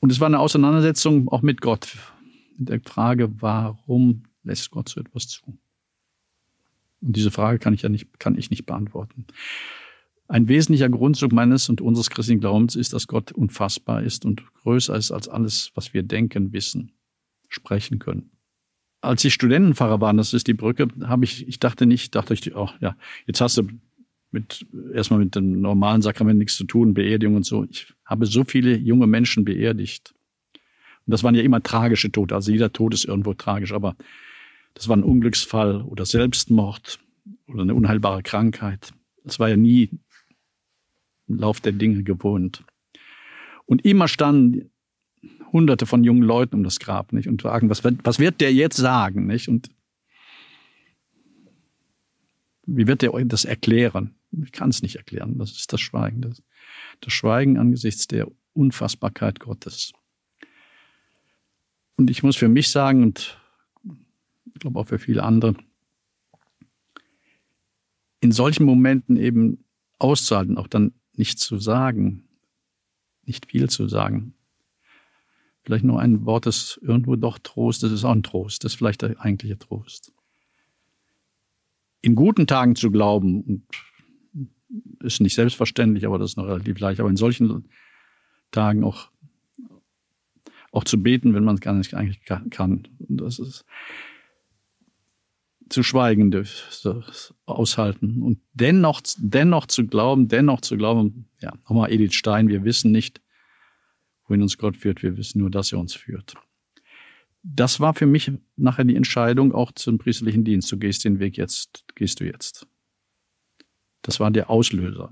Und es war eine Auseinandersetzung auch mit Gott, mit der Frage, warum lässt Gott so etwas zu? Und diese Frage kann ich ja nicht, kann ich nicht beantworten. Ein wesentlicher Grundzug meines und unseres christlichen Glaubens ist, dass Gott unfassbar ist und größer ist als alles, was wir denken, wissen, sprechen können. Als ich Studentenpfarrer war, das ist die Brücke, habe ich, ich dachte nicht, dachte ich, oh, ja, jetzt hast du mit, erstmal mit dem normalen Sakrament nichts zu tun, Beerdigung und so. Ich habe so viele junge Menschen beerdigt. Und das waren ja immer tragische Tote. Also jeder Tod ist irgendwo tragisch, aber das war ein Unglücksfall oder Selbstmord oder eine unheilbare Krankheit. Das war ja nie Lauf der Dinge gewohnt. Und immer standen hunderte von jungen Leuten um das Grab, nicht? Und fragen, was, was wird der jetzt sagen, nicht? Und wie wird der euch das erklären? Ich kann es nicht erklären. Das ist das Schweigen. Das, das Schweigen angesichts der Unfassbarkeit Gottes. Und ich muss für mich sagen, und ich glaube auch für viele andere, in solchen Momenten eben auszuhalten, auch dann nichts zu sagen, nicht viel zu sagen. Vielleicht nur ein Wort, das irgendwo doch Trost, das ist auch ein Trost, das ist vielleicht der eigentliche Trost. In guten Tagen zu glauben, ist nicht selbstverständlich, aber das ist noch relativ leicht, aber in solchen Tagen auch, auch zu beten, wenn man es gar nicht eigentlich kann. Und das ist, zu schweigen, aushalten und dennoch, dennoch zu glauben, dennoch zu glauben, ja, nochmal Edith Stein, wir wissen nicht, wohin uns Gott führt, wir wissen nur, dass er uns führt. Das war für mich nachher die Entscheidung auch zum priesterlichen Dienst. Du gehst den Weg jetzt, gehst du jetzt. Das war der Auslöser.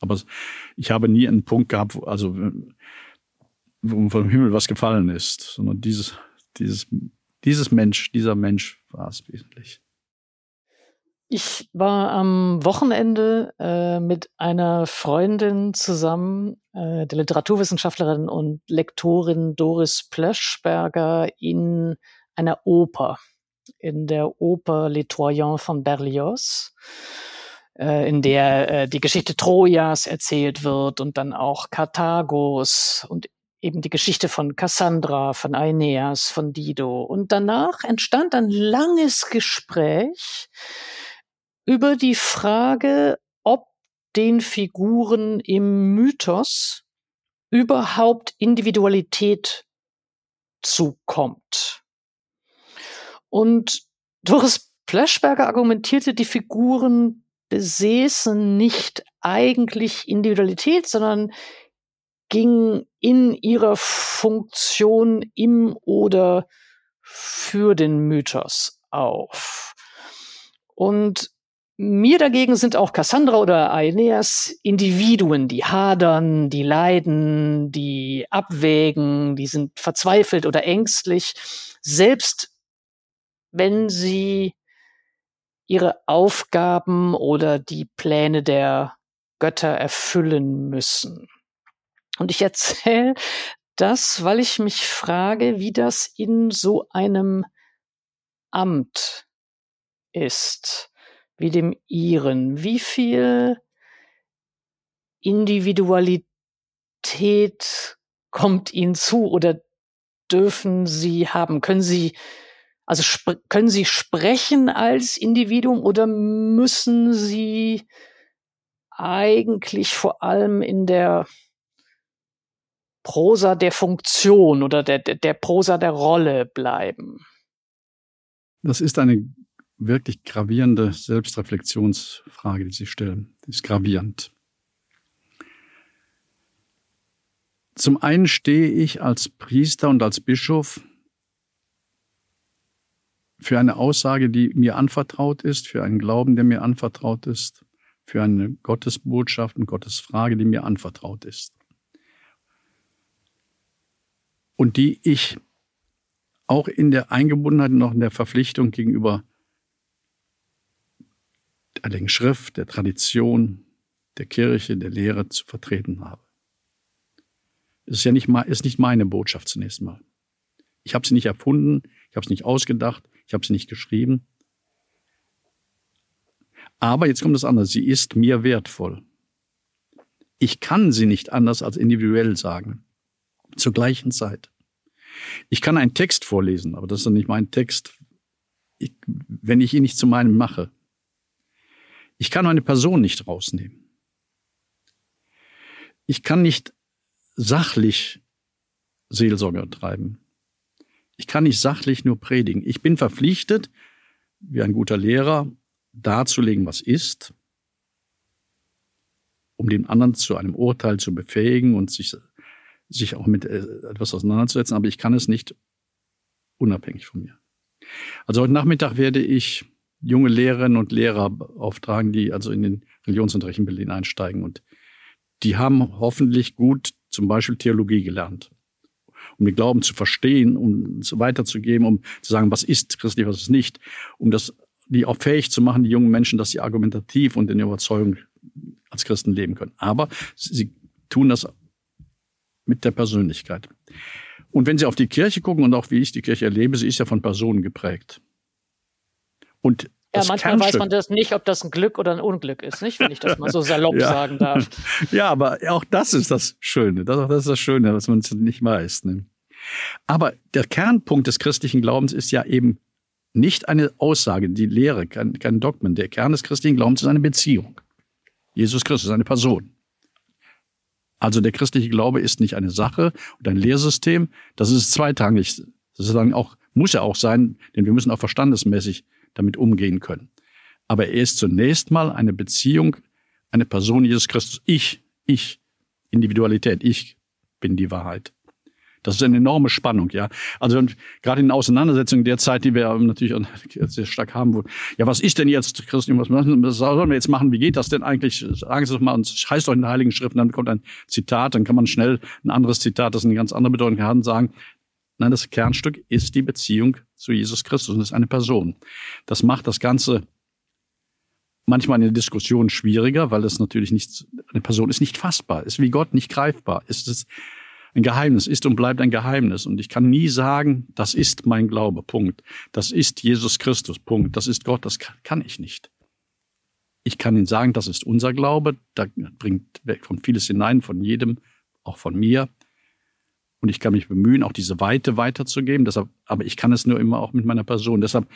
Aber ich habe nie einen Punkt gehabt, wo, also, wo vom Himmel was gefallen ist, sondern dieses, dieses, dieses Mensch, dieser Mensch war es wesentlich. Ich war am Wochenende äh, mit einer Freundin zusammen, äh, der Literaturwissenschaftlerin und Lektorin Doris Plöschberger, in einer Oper, in der Oper Les Troyens von Berlioz, äh, in der äh, die Geschichte Trojas erzählt wird und dann auch Karthagos und eben die Geschichte von Cassandra, von Aeneas, von Dido. Und danach entstand ein langes Gespräch, über die Frage, ob den Figuren im Mythos überhaupt Individualität zukommt. Und Doris Pleschberger argumentierte, die Figuren besäßen nicht eigentlich Individualität, sondern gingen in ihrer Funktion im oder für den Mythos auf. Und mir dagegen sind auch Cassandra oder Aeneas Individuen, die hadern, die leiden, die abwägen, die sind verzweifelt oder ängstlich, selbst wenn sie ihre Aufgaben oder die Pläne der Götter erfüllen müssen. Und ich erzähle (laughs) das, weil ich mich frage, wie das in so einem Amt ist wie dem Ihren. Wie viel Individualität kommt Ihnen zu oder dürfen Sie haben? Können Sie, also können Sie sprechen als Individuum oder müssen Sie eigentlich vor allem in der Prosa der Funktion oder der, der Prosa der Rolle bleiben? Das ist eine wirklich gravierende Selbstreflexionsfrage, die Sie stellen. Die ist gravierend. Zum einen stehe ich als Priester und als Bischof für eine Aussage, die mir anvertraut ist, für einen Glauben, der mir anvertraut ist, für eine Gottesbotschaft und Gottesfrage, die mir anvertraut ist. Und die ich auch in der Eingebundenheit und auch in der Verpflichtung gegenüber der Schrift, der Tradition, der Kirche, der Lehre zu vertreten habe. Es ist ja nicht, ist nicht meine Botschaft zunächst mal. Ich habe sie nicht erfunden, ich habe es nicht ausgedacht, ich habe sie nicht geschrieben. Aber jetzt kommt das andere, sie ist mir wertvoll. Ich kann sie nicht anders als individuell sagen. Zur gleichen Zeit. Ich kann einen Text vorlesen, aber das ist dann nicht mein Text, ich, wenn ich ihn nicht zu meinem mache. Ich kann eine Person nicht rausnehmen. Ich kann nicht sachlich Seelsorge treiben. Ich kann nicht sachlich nur predigen. Ich bin verpflichtet, wie ein guter Lehrer, darzulegen, was ist, um den anderen zu einem Urteil zu befähigen und sich, sich auch mit äh, etwas auseinanderzusetzen, aber ich kann es nicht unabhängig von mir. Also heute Nachmittag werde ich junge Lehrerinnen und Lehrer auftragen, die also in den Religionsunterricht in Berlin einsteigen und die haben hoffentlich gut zum Beispiel Theologie gelernt um den Glauben zu verstehen, um es weiterzugeben, um zu sagen, was ist christlich, was ist nicht, um das, die auch fähig zu machen, die jungen Menschen, dass sie argumentativ und in der Überzeugung als Christen leben können. Aber sie tun das mit der Persönlichkeit. Und wenn Sie auf die Kirche gucken und auch wie ich die Kirche erlebe, sie ist ja von Personen geprägt. Und ja, manchmal weiß man das nicht, ob das ein Glück oder ein Unglück ist, nicht? Wenn ich das mal so salopp (laughs) ja. sagen darf. (laughs) Ja, aber auch das ist das Schöne. Das, das ist das Schöne, dass man es nicht weiß. Ne? Aber der Kernpunkt des christlichen Glaubens ist ja eben nicht eine Aussage, die Lehre, kein, kein Dogmen. Der Kern des christlichen Glaubens ist eine Beziehung. Jesus Christus ist eine Person. Also der christliche Glaube ist nicht eine Sache und ein Lehrsystem. Das ist zweitrangig. Dann auch, muss ja auch sein, denn wir müssen auch verstandesmäßig damit umgehen können. Aber er ist zunächst mal eine Beziehung, eine Person Jesus Christus. Ich, ich, Individualität, ich bin die Wahrheit. Das ist eine enorme Spannung, ja. Also gerade in Auseinandersetzungen der Zeit, die wir natürlich (laughs) sehr stark haben, wo, ja, was ist denn jetzt Christen, was, sollen wir jetzt machen? Wie geht das denn eigentlich? Sagen Sie doch mal, und heißt doch in den Heiligen Schriften, dann kommt ein Zitat, dann kann man schnell ein anderes Zitat, das eine ganz andere Bedeutung hat, sagen, Nein, das Kernstück ist die Beziehung zu Jesus Christus und ist eine Person. Das macht das Ganze manchmal in der Diskussion schwieriger, weil es natürlich nicht, eine Person ist nicht fassbar, ist wie Gott nicht greifbar, ist es ein Geheimnis, ist und bleibt ein Geheimnis. Und ich kann nie sagen, das ist mein Glaube, Punkt. Das ist Jesus Christus, Punkt. Das ist Gott, das kann ich nicht. Ich kann Ihnen sagen, das ist unser Glaube, da bringt, kommt vieles hinein von jedem, auch von mir. Und ich kann mich bemühen, auch diese Weite weiterzugeben. Deshalb, aber ich kann es nur immer auch mit meiner Person. Deshalb,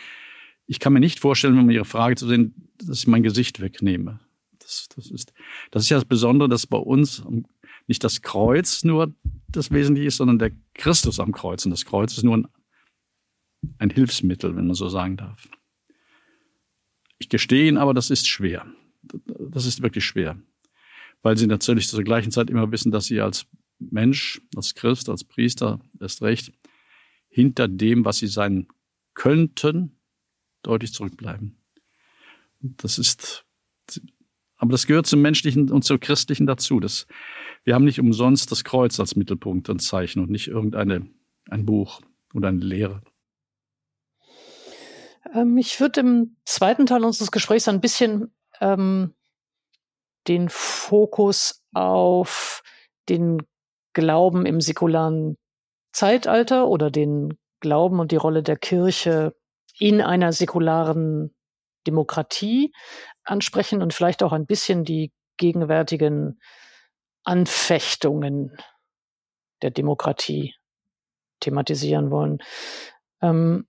ich kann mir nicht vorstellen, um Ihre Frage zu sehen, dass ich mein Gesicht wegnehme. Das, das, ist, das ist ja das Besondere, dass bei uns nicht das Kreuz nur das Wesentliche ist, sondern der Christus am Kreuz. Und das Kreuz ist nur ein, ein Hilfsmittel, wenn man so sagen darf. Ich gestehe Ihnen aber, das ist schwer. Das ist wirklich schwer. Weil Sie natürlich zur gleichen Zeit immer wissen, dass Sie als Mensch, als Christ, als Priester, erst recht, hinter dem, was sie sein könnten, deutlich zurückbleiben. Das ist, aber das gehört zum menschlichen und zum christlichen dazu. Das, wir haben nicht umsonst das Kreuz als Mittelpunkt und Zeichen und nicht irgendeine, ein Buch oder eine Lehre. Ähm, ich würde im zweiten Teil unseres Gesprächs ein bisschen ähm, den Fokus auf den Glauben im säkularen Zeitalter oder den Glauben und die Rolle der Kirche in einer säkularen Demokratie ansprechen und vielleicht auch ein bisschen die gegenwärtigen Anfechtungen der Demokratie thematisieren wollen. Ähm,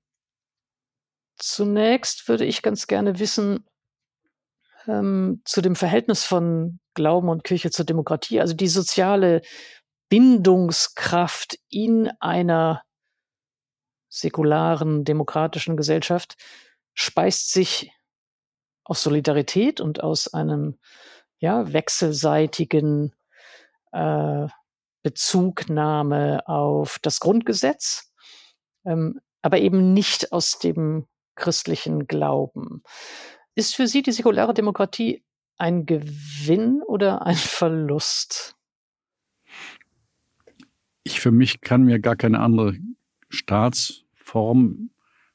zunächst würde ich ganz gerne wissen ähm, zu dem Verhältnis von Glauben und Kirche zur Demokratie, also die soziale Bindungskraft in einer säkularen, demokratischen Gesellschaft speist sich aus Solidarität und aus einem ja, wechselseitigen äh, Bezugnahme auf das Grundgesetz, ähm, aber eben nicht aus dem christlichen Glauben. Ist für Sie die säkulare Demokratie ein Gewinn oder ein (laughs) Verlust? Ich für mich kann mir gar keine andere Staatsform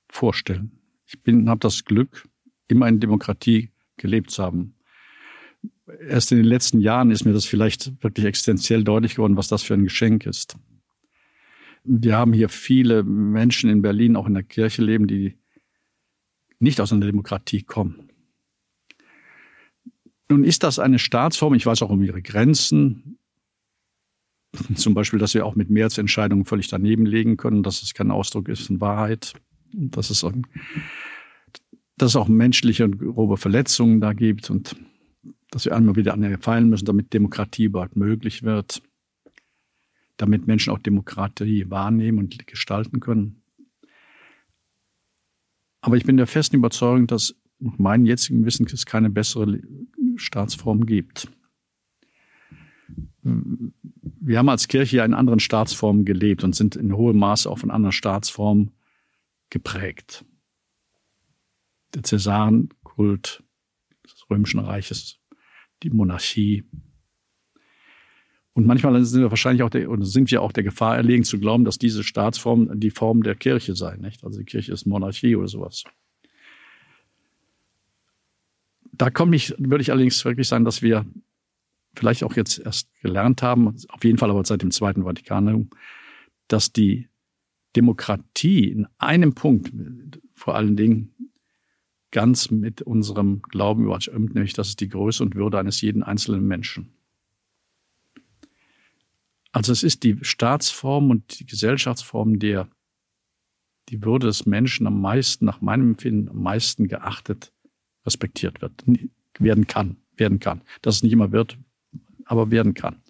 vorstellen. Ich habe das Glück, immer in Demokratie gelebt zu haben. Erst in den letzten Jahren ist mir das vielleicht wirklich existenziell deutlich geworden, was das für ein Geschenk ist. Wir haben hier viele Menschen in Berlin, auch in der Kirche leben, die nicht aus einer Demokratie kommen. Nun ist das eine Staatsform, ich weiß auch um ihre Grenzen, zum Beispiel, dass wir auch mit Mehrheitsentscheidungen völlig daneben legen können, dass es kein Ausdruck ist von Wahrheit, dass es, dass es auch menschliche und grobe Verletzungen da gibt und dass wir einmal wieder an fallen müssen, damit Demokratie überhaupt möglich wird, damit Menschen auch Demokratie wahrnehmen und gestalten können. Aber ich bin der festen Überzeugung, dass nach meinem jetzigen Wissen es keine bessere Staatsform gibt. Wir haben als Kirche in anderen Staatsformen gelebt und sind in hohem Maße auch von anderen Staatsformen geprägt. Der Cäsarenkult des Römischen Reiches, die Monarchie. Und manchmal sind wir wahrscheinlich auch der, oder sind wir auch der Gefahr erlegen zu glauben, dass diese Staatsform die Form der Kirche sei, nicht? Also die Kirche ist Monarchie oder sowas. Da komme ich, würde ich allerdings wirklich sagen, dass wir vielleicht auch jetzt erst gelernt haben, auf jeden Fall aber seit dem Zweiten Vatikanum, dass die Demokratie in einem Punkt vor allen Dingen ganz mit unserem Glauben übereinstimmt, nämlich dass es die Größe und Würde eines jeden einzelnen Menschen. Also es ist die Staatsform und die Gesellschaftsform, der die Würde des Menschen am meisten, nach meinem Empfinden, am meisten geachtet, respektiert wird, werden kann, werden kann. Dass es nicht immer wird, aber werden kann.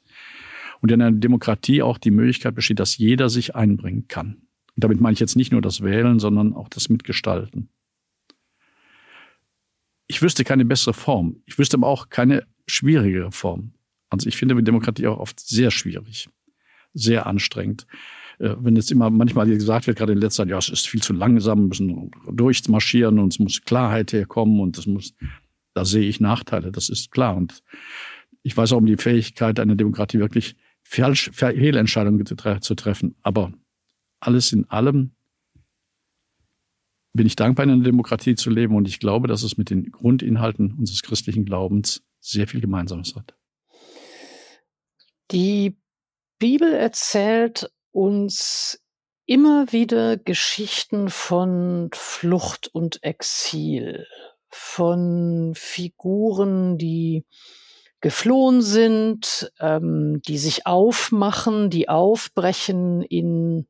Und in einer Demokratie auch die Möglichkeit besteht, dass jeder sich einbringen kann. Und damit meine ich jetzt nicht nur das Wählen, sondern auch das Mitgestalten. Ich wüsste keine bessere Form. Ich wüsste aber auch keine schwierigere Form. Also ich finde Demokratie auch oft sehr schwierig, sehr anstrengend. Äh, wenn jetzt immer manchmal gesagt wird, gerade in letzter Zeit, ja, es ist viel zu langsam, wir müssen durchmarschieren und es muss Klarheit herkommen und es muss, da sehe ich Nachteile, das ist klar. Und ich weiß auch um die Fähigkeit einer Demokratie wirklich Fehlentscheidungen zu treffen. Aber alles in allem bin ich dankbar, in einer Demokratie zu leben und ich glaube, dass es mit den Grundinhalten unseres christlichen Glaubens sehr viel Gemeinsames hat. Die Bibel erzählt uns immer wieder Geschichten von Flucht und Exil, von Figuren, die geflohen sind, ähm, die sich aufmachen, die aufbrechen in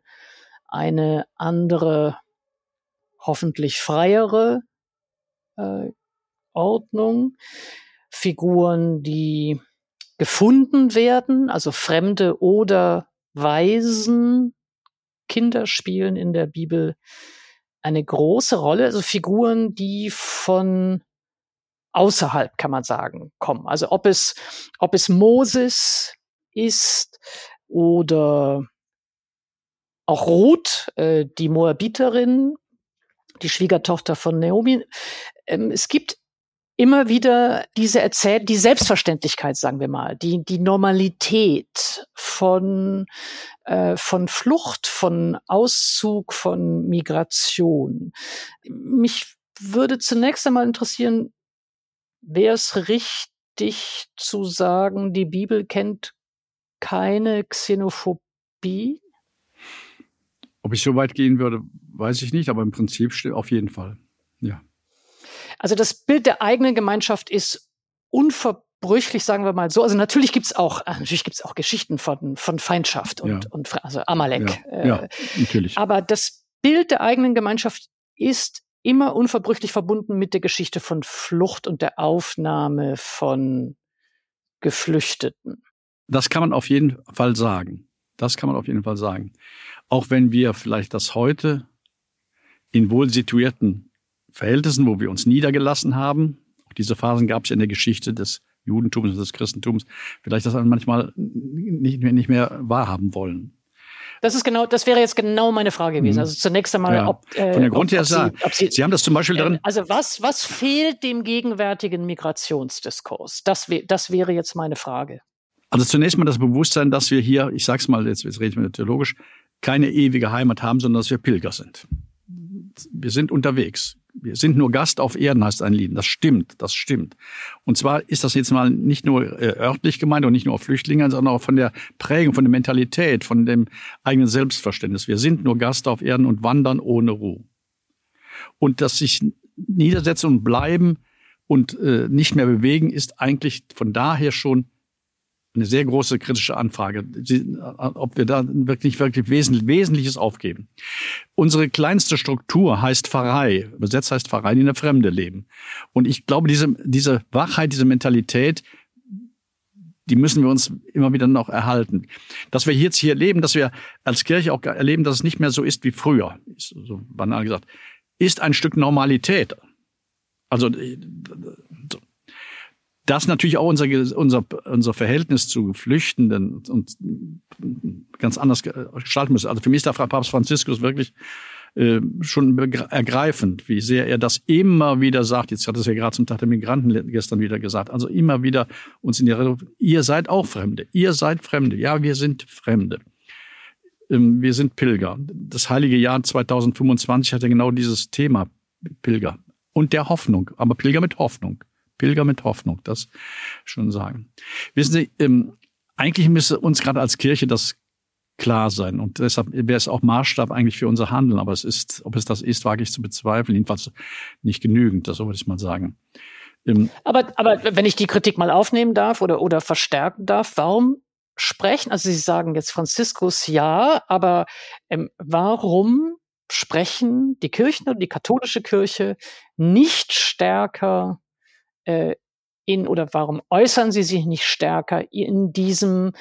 eine andere, hoffentlich freiere äh, Ordnung. Figuren, die gefunden werden, also Fremde oder Waisen. Kinder spielen in der Bibel eine große Rolle, also Figuren, die von außerhalb, kann man sagen, kommen. Also ob es, ob es Moses ist oder auch Ruth, äh, die Moabiterin, die Schwiegertochter von Naomi. Ähm, es gibt immer wieder diese Erzähl die Selbstverständlichkeit, sagen wir mal, die, die Normalität von, äh, von Flucht, von Auszug, von Migration. Mich würde zunächst einmal interessieren, wäre es richtig zu sagen, die Bibel kennt keine Xenophobie? Ob ich so weit gehen würde, weiß ich nicht, aber im Prinzip auf jeden Fall. Ja. Also das Bild der eigenen Gemeinschaft ist unverbrüchlich, sagen wir mal so. Also natürlich gibt's auch, äh, natürlich gibt's auch Geschichten von, von Feindschaft und, ja. und also Amalek. Ja, äh, ja, natürlich. Aber das Bild der eigenen Gemeinschaft ist immer unverbrüchlich verbunden mit der Geschichte von Flucht und der Aufnahme von Geflüchteten. Das kann man auf jeden Fall sagen. Das kann man auf jeden Fall sagen. Auch wenn wir vielleicht das heute in wohl situierten Verhältnissen, wo wir uns niedergelassen haben. Auch diese Phasen gab es ja in der Geschichte des Judentums und des Christentums. Vielleicht das manchmal nicht mehr, nicht mehr wahrhaben wollen. Das ist genau, das wäre jetzt genau meine Frage gewesen. Mhm. Also zunächst einmal, ja. ob äh, von der Grund her sagen. Sie, Sie, haben das zum Beispiel drin. Also was was fehlt dem gegenwärtigen Migrationsdiskurs? Das, das wäre jetzt meine Frage. Also zunächst mal das Bewusstsein, dass wir hier, ich sag's mal, jetzt, jetzt reden wir theologisch, keine ewige Heimat haben, sondern dass wir Pilger sind. Wir sind unterwegs wir sind nur Gast auf Erden, heißt ein Lied. Das stimmt, das stimmt. Und zwar ist das jetzt mal nicht nur äh, örtlich gemeint und nicht nur auf Flüchtlinge, sondern auch von der Prägung, von der Mentalität, von dem eigenen Selbstverständnis. Wir sind nur Gast auf Erden und wandern ohne Ruhe. Und das sich niedersetzen und bleiben und äh, nicht mehr bewegen, ist eigentlich von daher schon eine sehr große kritische Anfrage, ob wir da wirklich wirklich Wesentliches aufgeben. Unsere kleinste Struktur heißt Pfarrei. Übersetzt heißt Pfarrei, die in der Fremde leben. Und ich glaube, diese, diese Wachheit, diese Mentalität, die müssen wir uns immer wieder noch erhalten. Dass wir jetzt hier leben, dass wir als Kirche auch erleben, dass es nicht mehr so ist wie früher, so banal gesagt, ist ein Stück Normalität. Also das natürlich auch unser, unser, unser Verhältnis zu Flüchtenden und ganz anders gestalten müssen. Also für mich ist der Papst Franziskus wirklich äh, schon ergreifend, wie sehr er das immer wieder sagt. Jetzt hat es ja gerade zum Tag der Migranten gestern wieder gesagt. Also immer wieder uns in die Reduktion, ihr seid auch Fremde, ihr seid Fremde. Ja, wir sind Fremde. Ähm, wir sind Pilger. Das heilige Jahr 2025 hat ja genau dieses Thema Pilger und der Hoffnung, aber Pilger mit Hoffnung. Pilger mit Hoffnung, das schon sagen. Wissen Sie, ähm, eigentlich müsste uns gerade als Kirche das klar sein. Und deshalb wäre es auch Maßstab eigentlich für unser Handeln. Aber es ist, ob es das ist, wage ich zu bezweifeln. Jedenfalls nicht genügend, das würde ich mal sagen. Ähm, aber, aber wenn ich die Kritik mal aufnehmen darf oder, oder verstärken darf, warum sprechen, also Sie sagen jetzt Franziskus ja, aber ähm, warum sprechen die Kirchen und die katholische Kirche nicht stärker äh, in oder warum äußern sie sich nicht stärker in diesem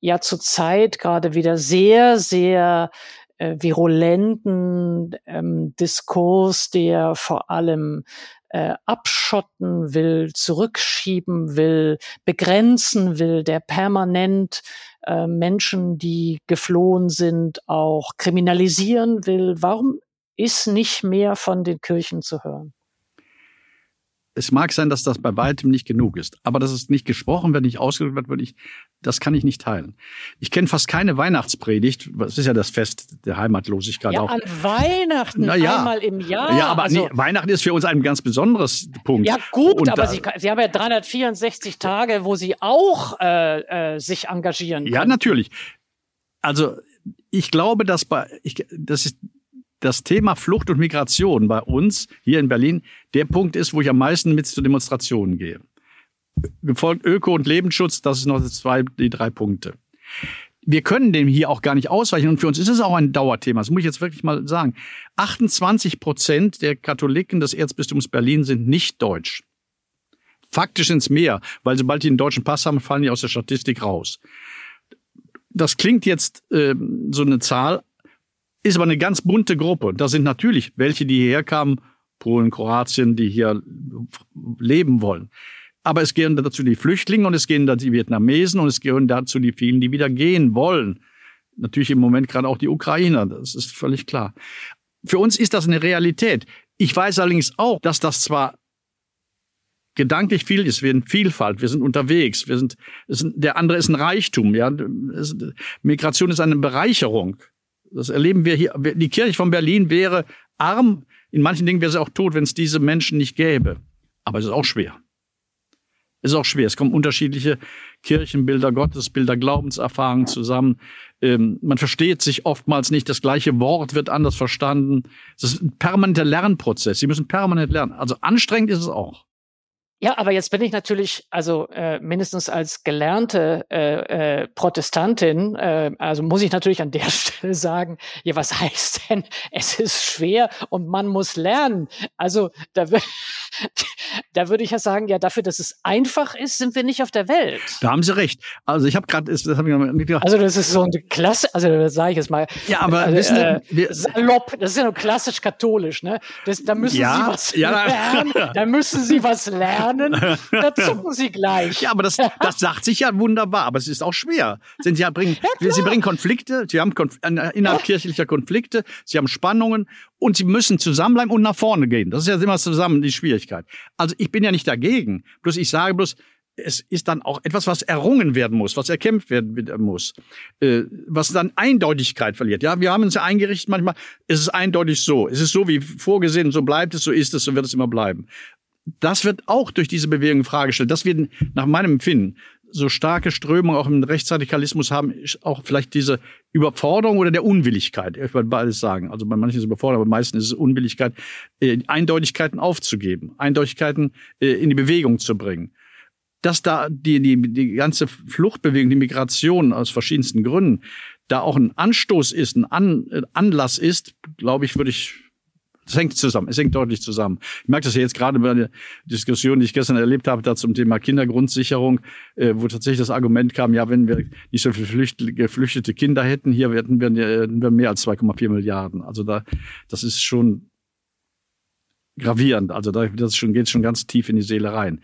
ja zurzeit gerade wieder sehr, sehr äh, virulenten ähm, Diskurs, der vor allem äh, abschotten will, zurückschieben will, begrenzen will, der permanent äh, Menschen, die geflohen sind, auch kriminalisieren will. Warum ist nicht mehr von den Kirchen zu hören? Es mag sein, dass das bei weitem nicht genug ist, aber dass es nicht gesprochen wird, nicht ausgedrückt wird, würde ich, das kann ich nicht teilen. Ich kenne fast keine Weihnachtspredigt, das ist ja das Fest der Heimatlosigkeit ja, auch. An Weihnachten Na ja. einmal im Jahr. Ja, aber also, nee, Weihnachten ist für uns ein ganz besonderes Punkt. Ja gut, Und aber da, Sie, Sie haben ja 364 Tage, wo Sie auch äh, äh, sich engagieren. Können. Ja, natürlich. Also ich glaube, dass bei, ich, das ist das Thema Flucht und Migration bei uns hier in Berlin der Punkt ist, wo ich am meisten mit zu Demonstrationen gehe. Gefolgt Öko- und Lebensschutz, das sind noch zwei, die drei Punkte. Wir können dem hier auch gar nicht ausweichen und für uns ist es auch ein Dauerthema. Das muss ich jetzt wirklich mal sagen. 28 Prozent der Katholiken des Erzbistums Berlin sind nicht deutsch. Faktisch ins Meer, weil sobald die einen deutschen Pass haben, fallen die aus der Statistik raus. Das klingt jetzt äh, so eine Zahl, ist aber eine ganz bunte Gruppe. Da sind natürlich welche, die hierher kamen, Polen, Kroatien, die hier leben wollen. Aber es gehören dazu die Flüchtlinge und es gehen dazu die Vietnamesen und es gehören dazu die vielen, die wieder gehen wollen. Natürlich im Moment gerade auch die Ukrainer, das ist völlig klar. Für uns ist das eine Realität. Ich weiß allerdings auch, dass das zwar gedanklich viel ist, wir sind Vielfalt, wir sind unterwegs, wir sind, der andere ist ein Reichtum, ja. Migration ist eine Bereicherung. Das erleben wir hier. Die Kirche von Berlin wäre arm. In manchen Dingen wäre sie auch tot, wenn es diese Menschen nicht gäbe. Aber es ist auch schwer. Es ist auch schwer. Es kommen unterschiedliche Kirchenbilder, Gottesbilder, Glaubenserfahrungen zusammen. Ähm, man versteht sich oftmals nicht. Das gleiche Wort wird anders verstanden. Es ist ein permanenter Lernprozess. Sie müssen permanent lernen. Also anstrengend ist es auch. Ja, aber jetzt bin ich natürlich, also äh, mindestens als gelernte äh, äh, Protestantin, äh, also muss ich natürlich an der (laughs) Stelle sagen, ja, was heißt denn, es ist schwer und man muss lernen. Also da, (laughs) da würde ich ja sagen, ja, dafür, dass es einfach ist, sind wir nicht auf der Welt. Da haben Sie recht. Also ich habe gerade, das habe ich noch gedacht. Also das ist so eine Klasse, also das sage ich jetzt mal. Ja, aber also, wissen äh, wir, salopp, das ist ja nur klassisch katholisch, ne? Das, da müssen ja, Sie was ja, lernen, da müssen Sie was lernen, da zucken Sie gleich. Ja, aber das, das sagt sich ja wunderbar, aber es ist auch schwer. Sie, ja, bringen, ja, Sie bringen Konflikte, Sie haben Konf innerkirchlicher Konflikte, Sie haben Spannungen und Sie müssen zusammenbleiben und nach vorne gehen. Das ist ja immer zusammen die Schwierigkeit. Also ich bin ja nicht dagegen. Bloß ich sage bloß, es ist dann auch etwas, was errungen werden muss, was erkämpft werden muss, äh, was dann Eindeutigkeit verliert. Ja, wir haben uns ja eingerichtet manchmal, ist es eindeutig so. Es ist so wie vorgesehen, so bleibt es, so ist es, so wird es immer bleiben. Das wird auch durch diese Bewegung in Frage gestellt. Das wird nach meinem Empfinden so starke Strömungen auch im Rechtsradikalismus haben, auch vielleicht diese Überforderung oder der Unwilligkeit. Ich würde beides sagen. Also bei manchen ist es Überforderung, aber meistens ist es Unwilligkeit, äh, Eindeutigkeiten aufzugeben, Eindeutigkeiten äh, in die Bewegung zu bringen. Dass da die, die, die ganze Fluchtbewegung, die Migration aus verschiedensten Gründen, da auch ein Anstoß ist, ein An äh, Anlass ist, glaube ich, würde ich es hängt zusammen, es hängt deutlich zusammen. Ich merke das ja jetzt gerade bei der Diskussion, die ich gestern erlebt habe, da zum Thema Kindergrundsicherung, äh, wo tatsächlich das Argument kam, ja, wenn wir nicht so viele geflüchtete Kinder hätten, hier hätten wir, hätten wir mehr als 2,4 Milliarden. Also da, das ist schon gravierend. Also da das schon, geht schon ganz tief in die Seele rein.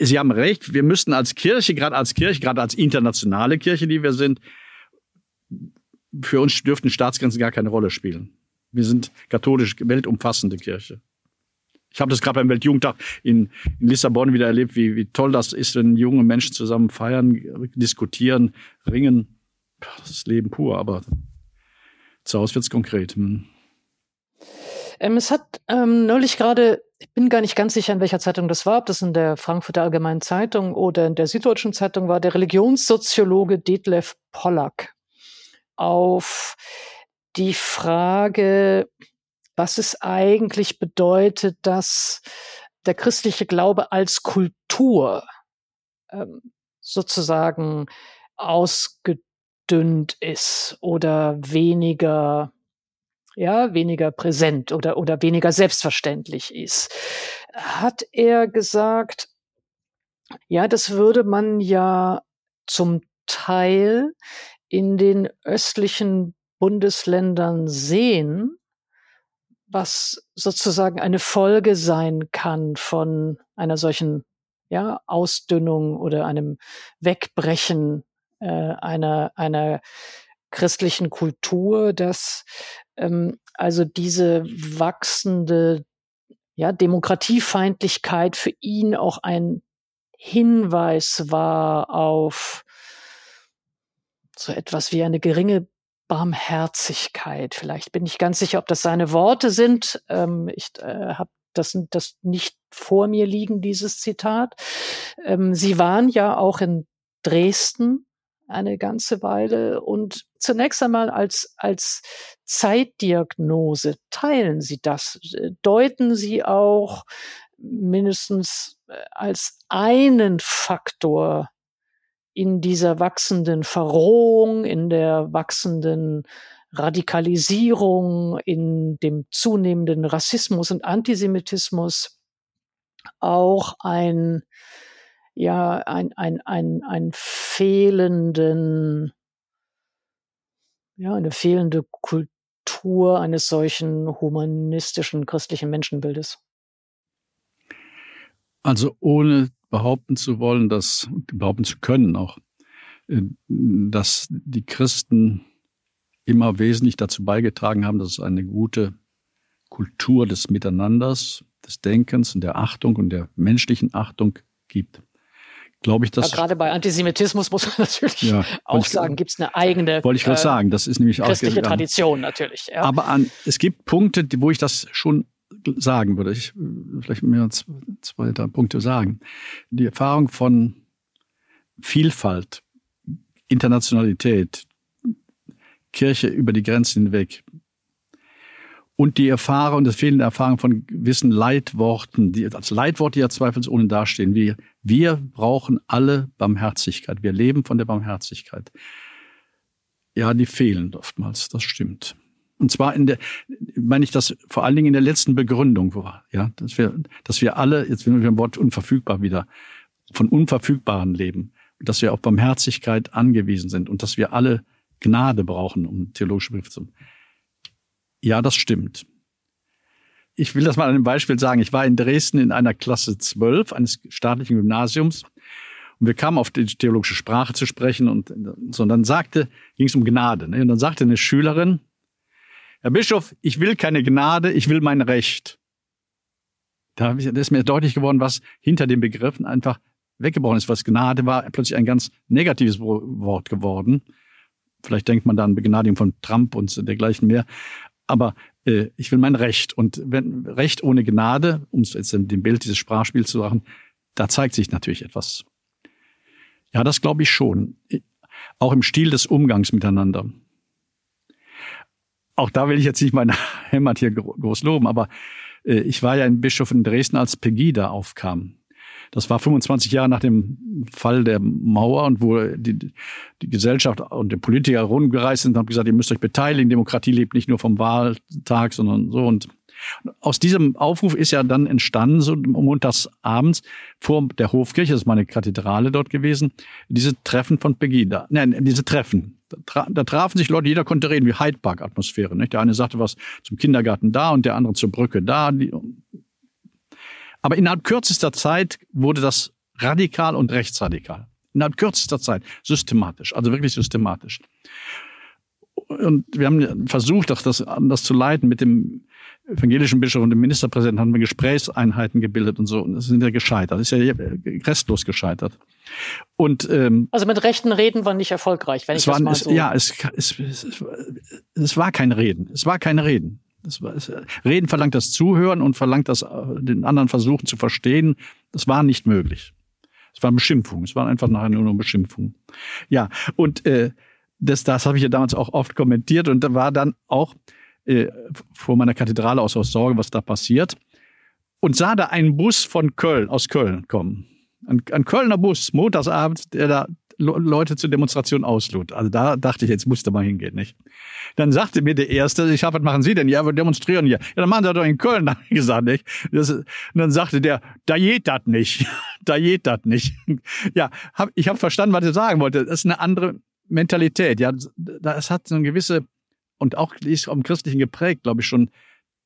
Sie haben recht, wir müssten als Kirche, gerade als Kirche, gerade als internationale Kirche, die wir sind, für uns dürften Staatsgrenzen gar keine Rolle spielen. Wir sind katholisch weltumfassende Kirche. Ich habe das gerade beim Weltjugendtag in, in, Lissabon wieder erlebt, wie, wie toll das ist, wenn junge Menschen zusammen feiern, diskutieren, ringen. Das ist Leben pur, aber zu Hause wird's konkret. Hm. Ähm, es hat ähm, neulich gerade, ich bin gar nicht ganz sicher, in welcher Zeitung das war, ob das in der Frankfurter Allgemeinen Zeitung oder in der Süddeutschen Zeitung war, der Religionssoziologe Detlef Pollack auf die Frage, was es eigentlich bedeutet, dass der christliche Glaube als Kultur ähm, sozusagen ausgedünnt ist oder weniger ja, weniger präsent oder, oder weniger selbstverständlich ist, hat er gesagt, ja, das würde man ja zum Teil in den östlichen Bundesländern sehen, was sozusagen eine Folge sein kann von einer solchen ja, Ausdünnung oder einem Wegbrechen äh, einer, einer christlichen Kultur, dass ähm, also diese wachsende ja, Demokratiefeindlichkeit für ihn auch ein Hinweis war auf so etwas wie eine geringe Barmherzigkeit. Vielleicht bin ich ganz sicher, ob das seine Worte sind. Ähm, ich äh, habe das, das nicht vor mir liegen, dieses Zitat. Ähm, Sie waren ja auch in Dresden eine ganze Weile und zunächst einmal als, als Zeitdiagnose teilen Sie das, deuten Sie auch mindestens äh, als einen Faktor in dieser wachsenden Verrohung, in der wachsenden Radikalisierung, in dem zunehmenden Rassismus und Antisemitismus auch ein, ja, ein, ein, ein, ein fehlenden, ja, eine fehlende Kultur eines solchen humanistischen christlichen Menschenbildes. Also ohne behaupten zu wollen, dass, behaupten zu können auch, äh, dass die Christen immer wesentlich dazu beigetragen haben, dass es eine gute Kultur des Miteinanders, des Denkens und der Achtung und der menschlichen Achtung gibt. Glaube ich, dass. Ja, gerade bei Antisemitismus muss man (laughs) natürlich ja, auch sagen, gibt es eine eigene. Wollte ich gerade äh, sagen, das ist nämlich christliche Tradition natürlich. Ja. Aber an, es gibt Punkte, wo ich das schon sagen würde. Ich vielleicht mehr zwei, drei Punkte sagen. Die Erfahrung von Vielfalt, Internationalität, Kirche über die Grenzen hinweg und die Erfahrung, das fehlende Erfahrung von gewissen Leitworten, die als Leitworte ja zweifelsohne dastehen, wie wir brauchen alle Barmherzigkeit. Wir leben von der Barmherzigkeit. Ja, die fehlen oftmals, das stimmt. Und zwar in der, meine ich das vor allen Dingen in der letzten Begründung ja, dass wir, dass wir alle, jetzt bin ich beim Wort unverfügbar wieder, von Unverfügbaren leben, dass wir auf Barmherzigkeit angewiesen sind und dass wir alle Gnade brauchen, um theologische Briefe zu. Ja, das stimmt. Ich will das mal an einem Beispiel sagen. Ich war in Dresden in einer Klasse 12 eines staatlichen Gymnasiums und wir kamen auf die theologische Sprache zu sprechen und. Und dann sagte, ging es um Gnade. Ne? Und dann sagte eine Schülerin, Herr Bischof, ich will keine Gnade, ich will mein Recht. Da ist mir deutlich geworden, was hinter den Begriffen einfach weggebrochen ist. Was Gnade war, plötzlich ein ganz negatives Wort geworden. Vielleicht denkt man da an Begnadigung von Trump und dergleichen mehr. Aber äh, ich will mein Recht. Und wenn Recht ohne Gnade, um es jetzt in dem Bild dieses Sprachspiels zu machen, da zeigt sich natürlich etwas. Ja, das glaube ich schon. Auch im Stil des Umgangs miteinander. Auch da will ich jetzt nicht meine (laughs) Heimat hier groß loben, aber äh, ich war ja ein Bischof in Dresden, als Pegida aufkam. Das war 25 Jahre nach dem Fall der Mauer und wo die, die Gesellschaft und die Politiker rumgereist sind und haben gesagt, ihr müsst euch beteiligen. Demokratie lebt nicht nur vom Wahltag, sondern so. Und aus diesem Aufruf ist ja dann entstanden, so montags abends vor der Hofkirche, das ist meine Kathedrale dort gewesen, diese Treffen von Pegida. Nein, diese Treffen. Da, tra da trafen sich Leute, jeder konnte reden, wie Hyde Park-Atmosphäre. Der eine sagte was zum Kindergarten da und der andere zur Brücke da. Aber innerhalb kürzester Zeit wurde das radikal und rechtsradikal. Innerhalb kürzester Zeit. Systematisch. Also wirklich systematisch. Und wir haben versucht, auch das anders zu leiten. Mit dem evangelischen Bischof und dem Ministerpräsidenten haben wir Gesprächseinheiten gebildet und so. Und das sind ja gescheitert. Das ist ja restlos gescheitert. Und, ähm, also mit rechten Reden war nicht erfolgreich, wenn ich das waren, mal so... Es, ja, es, es, es, es war kein Reden. Es war kein Reden. Das war, Reden verlangt das Zuhören und verlangt das, den anderen versuchen zu verstehen. Das war nicht möglich. Es war Beschimpfung. Es war einfach nachher nur Beschimpfung. Ja, und äh, das, das habe ich ja damals auch oft kommentiert und da war dann auch äh, vor meiner Kathedrale aus, aus Sorge, was da passiert. Und sah da einen Bus von Köln, aus Köln kommen. Ein, ein Kölner Bus, montagsabends, der da Leute zur Demonstration auslud. Also da dachte ich, jetzt musste mal hingehen, nicht? Dann sagte mir der Erste, ich habe, was machen Sie denn? Ja, wir demonstrieren hier. Ja, dann machen Sie doch in Köln, (laughs) habe ich gesagt, nicht? Das, und dann sagte der, da geht das nicht. (laughs) da geht das nicht. (laughs) ja, hab, ich habe verstanden, was er sagen wollte. Das ist eine andere Mentalität. Ja, das hat so eine gewisse, und auch die ist im Christlichen geprägt, glaube ich schon,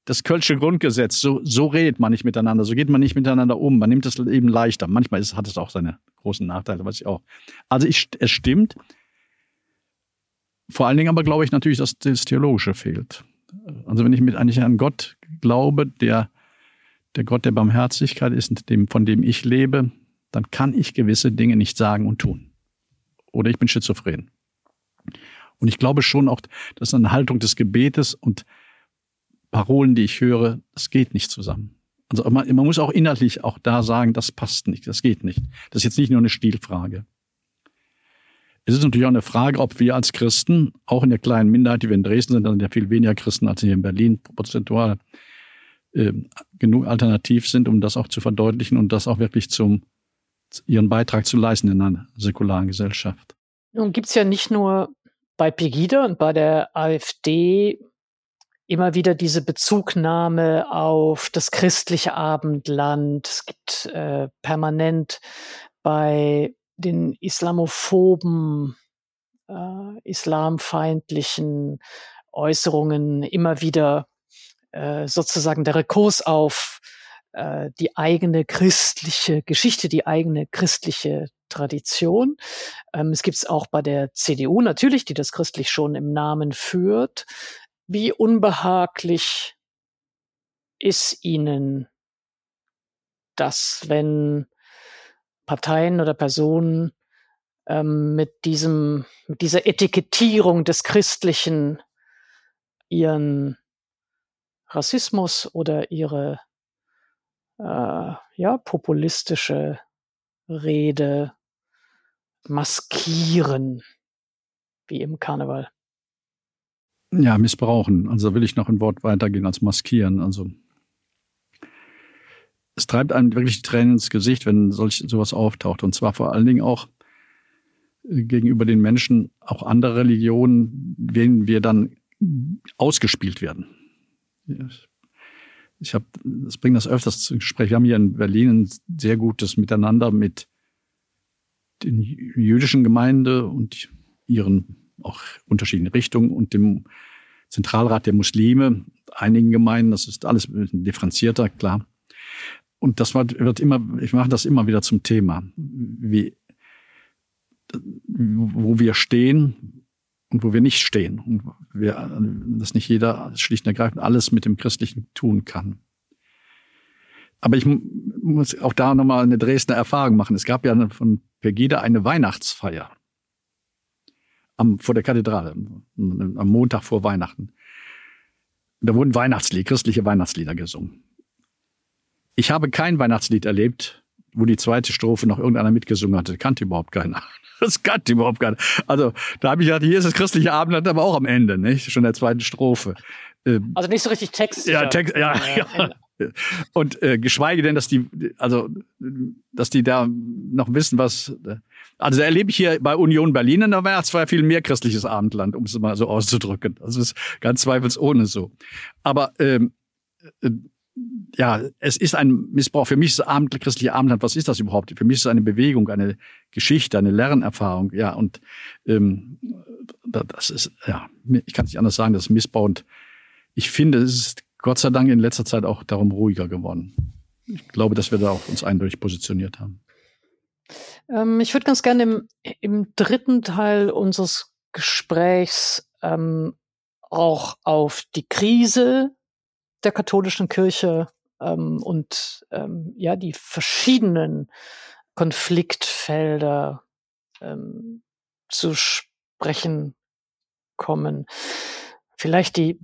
das Kölsche Grundgesetz, so, so redet man nicht miteinander, so geht man nicht miteinander um, man nimmt das Leben leichter. Manchmal ist, hat es auch seine großen Nachteile, weiß ich auch. Also ich, es stimmt. Vor allen Dingen aber glaube ich natürlich, dass das Theologische fehlt. Also wenn ich mit eigentlich an Gott glaube, der der Gott der Barmherzigkeit ist, dem, von dem ich lebe, dann kann ich gewisse Dinge nicht sagen und tun. Oder ich bin schizophren. Und ich glaube schon auch, dass eine Haltung des Gebetes und Parolen, die ich höre, das geht nicht zusammen. Also man, man muss auch inhaltlich auch da sagen, das passt nicht, das geht nicht. Das ist jetzt nicht nur eine Stilfrage. Es ist natürlich auch eine Frage, ob wir als Christen, auch in der kleinen Minderheit, die wir in Dresden sind, sind ja viel weniger Christen als hier in Berlin prozentual, äh, genug alternativ sind, um das auch zu verdeutlichen und das auch wirklich zum ihren Beitrag zu leisten in einer säkularen Gesellschaft. Nun gibt's ja nicht nur bei Pegida und bei der AfD immer wieder diese Bezugnahme auf das christliche Abendland. Es gibt äh, permanent bei den islamophoben, äh, islamfeindlichen Äußerungen immer wieder äh, sozusagen der Rekurs auf äh, die eigene christliche Geschichte, die eigene christliche Tradition. Ähm, es gibt es auch bei der CDU natürlich, die das christlich schon im Namen führt. Wie unbehaglich ist Ihnen das, wenn Parteien oder Personen ähm, mit diesem, mit dieser Etikettierung des Christlichen ihren Rassismus oder ihre äh, ja, populistische Rede maskieren, wie im Karneval. Ja, missbrauchen. Also will ich noch ein Wort weitergehen als maskieren. Also es treibt einem wirklich Tränen ins Gesicht, wenn solch sowas auftaucht. Und zwar vor allen Dingen auch äh, gegenüber den Menschen, auch anderer Religionen, denen wir dann ausgespielt werden. Ich habe, das bringt das öfters zu Gespräch. Wir haben hier in Berlin ein sehr gutes Miteinander mit den jüdischen Gemeinde und ihren auch unterschiedlichen Richtungen und dem Zentralrat der Muslime, einigen Gemeinden. Das ist alles differenzierter, klar. Und das wird immer, ich mache das immer wieder zum Thema, wie, wo wir stehen und wo wir nicht stehen. Und wir, dass nicht jeder schlicht und ergreifend alles mit dem Christlichen tun kann. Aber ich muss auch da nochmal eine Dresdner Erfahrung machen. Es gab ja von Pegida eine Weihnachtsfeier am, vor der Kathedrale, am Montag vor Weihnachten. Da wurden Weihnachtslieder, christliche Weihnachtslieder gesungen. Ich habe kein Weihnachtslied erlebt, wo die zweite Strophe noch irgendeiner mitgesungen hatte. Kannte überhaupt keiner. (laughs) Das kannte überhaupt keiner. Also da habe ich gedacht, hier ist das christliche Abendland, aber auch am Ende, nicht? Schon der zweiten Strophe. Ähm, also nicht so richtig Text. Ja, Text, ja, ja. (laughs) Und äh, geschweige denn, dass die, also, dass die da noch wissen, was. Also erlebe ich hier bei Union Berlin in der Weihnachtsfeier viel mehr christliches Abendland, um es mal so auszudrücken. Das ist ganz zweifelsohne so. Aber ähm, äh, ja, es ist ein Missbrauch. Für mich ist Abend, christliche Abendland, was ist das überhaupt? Für mich ist es eine Bewegung, eine Geschichte, eine Lernerfahrung. Ja, und ähm, das ist, ja, ich kann es nicht anders sagen, das ist Missbrauch. Und ich finde, es ist Gott sei Dank in letzter Zeit auch darum ruhiger geworden. Ich glaube, dass wir da auch uns eindeutig positioniert haben. Ähm, ich würde ganz gerne im, im dritten Teil unseres Gesprächs ähm, auch auf die Krise der katholischen Kirche ähm, und ähm, ja die verschiedenen Konfliktfelder ähm, zu sprechen kommen. Vielleicht die,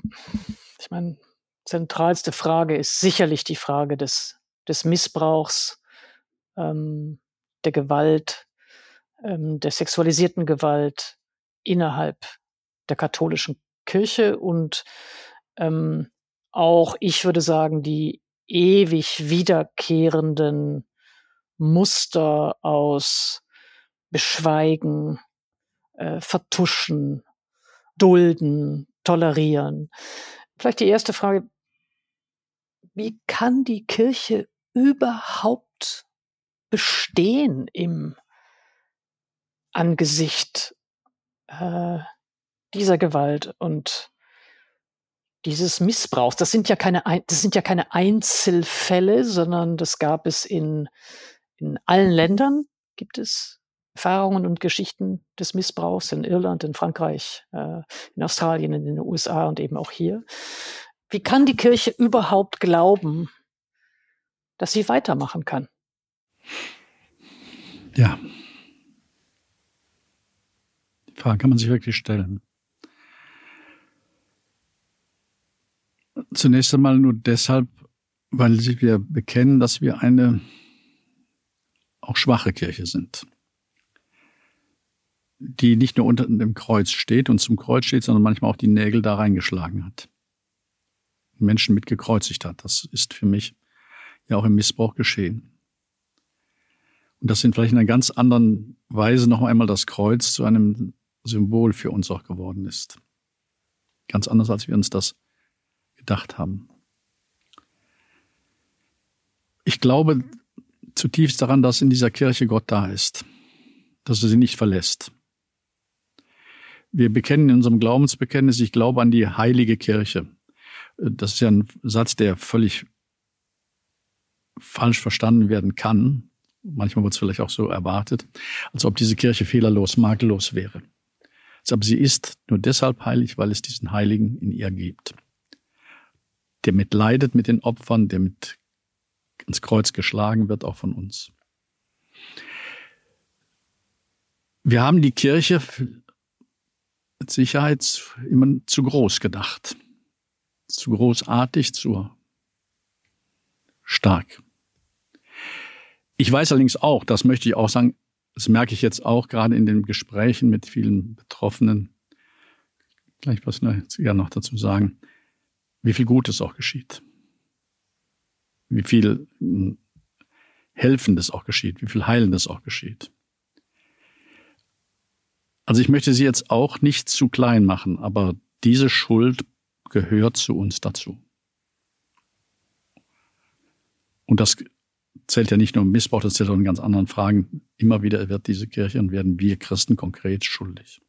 ich meine, zentralste Frage ist sicherlich die Frage des, des Missbrauchs, ähm, der Gewalt, ähm, der sexualisierten Gewalt innerhalb der katholischen Kirche und ähm, auch, ich würde sagen, die ewig wiederkehrenden Muster aus Beschweigen, äh, Vertuschen, Dulden, Tolerieren. Vielleicht die erste Frage, wie kann die Kirche überhaupt bestehen im Angesicht äh, dieser Gewalt und dieses Missbrauchs. Das sind ja keine, das sind ja keine Einzelfälle, sondern das gab es in, in allen Ländern, gibt es Erfahrungen und Geschichten des Missbrauchs in Irland, in Frankreich, äh, in Australien, in den USA und eben auch hier. Wie kann die Kirche überhaupt glauben, dass sie weitermachen kann? Ja. Die Frage kann man sich wirklich stellen. Zunächst einmal nur deshalb, weil wir bekennen, dass wir eine auch schwache Kirche sind, die nicht nur unter dem Kreuz steht und zum Kreuz steht, sondern manchmal auch die Nägel da reingeschlagen hat. Menschen mitgekreuzigt hat. Das ist für mich ja auch im Missbrauch geschehen. Und das sind vielleicht in einer ganz anderen Weise noch einmal das Kreuz zu einem Symbol für uns auch geworden ist. Ganz anders, als wir uns das gedacht haben. Ich glaube zutiefst daran, dass in dieser Kirche Gott da ist, dass er sie nicht verlässt. Wir bekennen in unserem Glaubensbekenntnis, ich glaube an die heilige Kirche. Das ist ja ein Satz, der völlig falsch verstanden werden kann. Manchmal wird es vielleicht auch so erwartet, als ob diese Kirche fehlerlos, makellos wäre. Aber sie ist nur deshalb heilig, weil es diesen Heiligen in ihr gibt. Der mitleidet mit den Opfern, der mit ins Kreuz geschlagen wird, auch von uns. Wir haben die Kirche mit Sicherheit immer zu groß gedacht zu großartig, zu stark. Ich weiß allerdings auch, das möchte ich auch sagen, das merke ich jetzt auch gerade in den Gesprächen mit vielen Betroffenen, gleich was ja noch dazu sagen, wie viel Gutes auch geschieht. Wie viel hm, Helfendes auch geschieht, wie viel Heilendes auch geschieht. Also ich möchte sie jetzt auch nicht zu klein machen, aber diese Schuld gehört zu uns dazu. Und das zählt ja nicht nur um Missbrauch, das zählt auch in ganz anderen Fragen. Immer wieder wird diese Kirche und werden wir Christen konkret schuldig.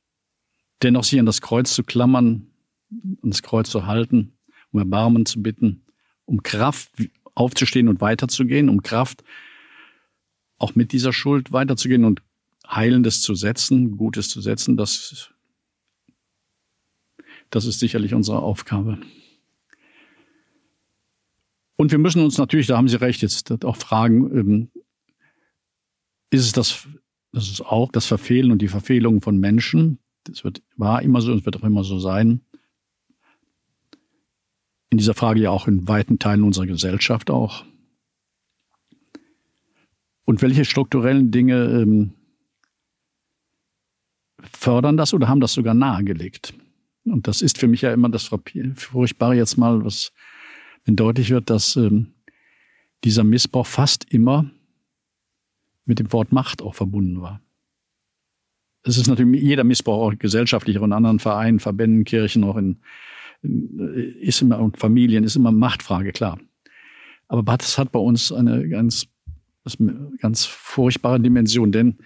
Dennoch sich an das Kreuz zu klammern, an das Kreuz zu halten, um Erbarmen zu bitten, um Kraft aufzustehen und weiterzugehen, um Kraft auch mit dieser Schuld weiterzugehen und Heilendes zu setzen, Gutes zu setzen, das, das ist sicherlich unsere Aufgabe. Und wir müssen uns natürlich, da haben Sie recht, jetzt auch fragen, ähm, ist es das, das ist auch das Verfehlen und die Verfehlung von Menschen. Das wird, war immer so und es wird auch immer so sein. In dieser Frage ja auch in weiten Teilen unserer Gesellschaft auch. Und welche strukturellen Dinge ähm, fördern das oder haben das sogar nahegelegt? Und das ist für mich ja immer das Furchtbare jetzt mal, was wenn deutlich wird, dass ähm, dieser Missbrauch fast immer mit dem Wort Macht auch verbunden war. Es ist natürlich jeder Missbrauch, auch gesellschaftlicher und anderen Vereinen, Verbänden, Kirchen, auch in, ist immer und Familien ist immer Machtfrage, klar. Aber das hat bei uns eine ganz, ganz furchtbare Dimension, denn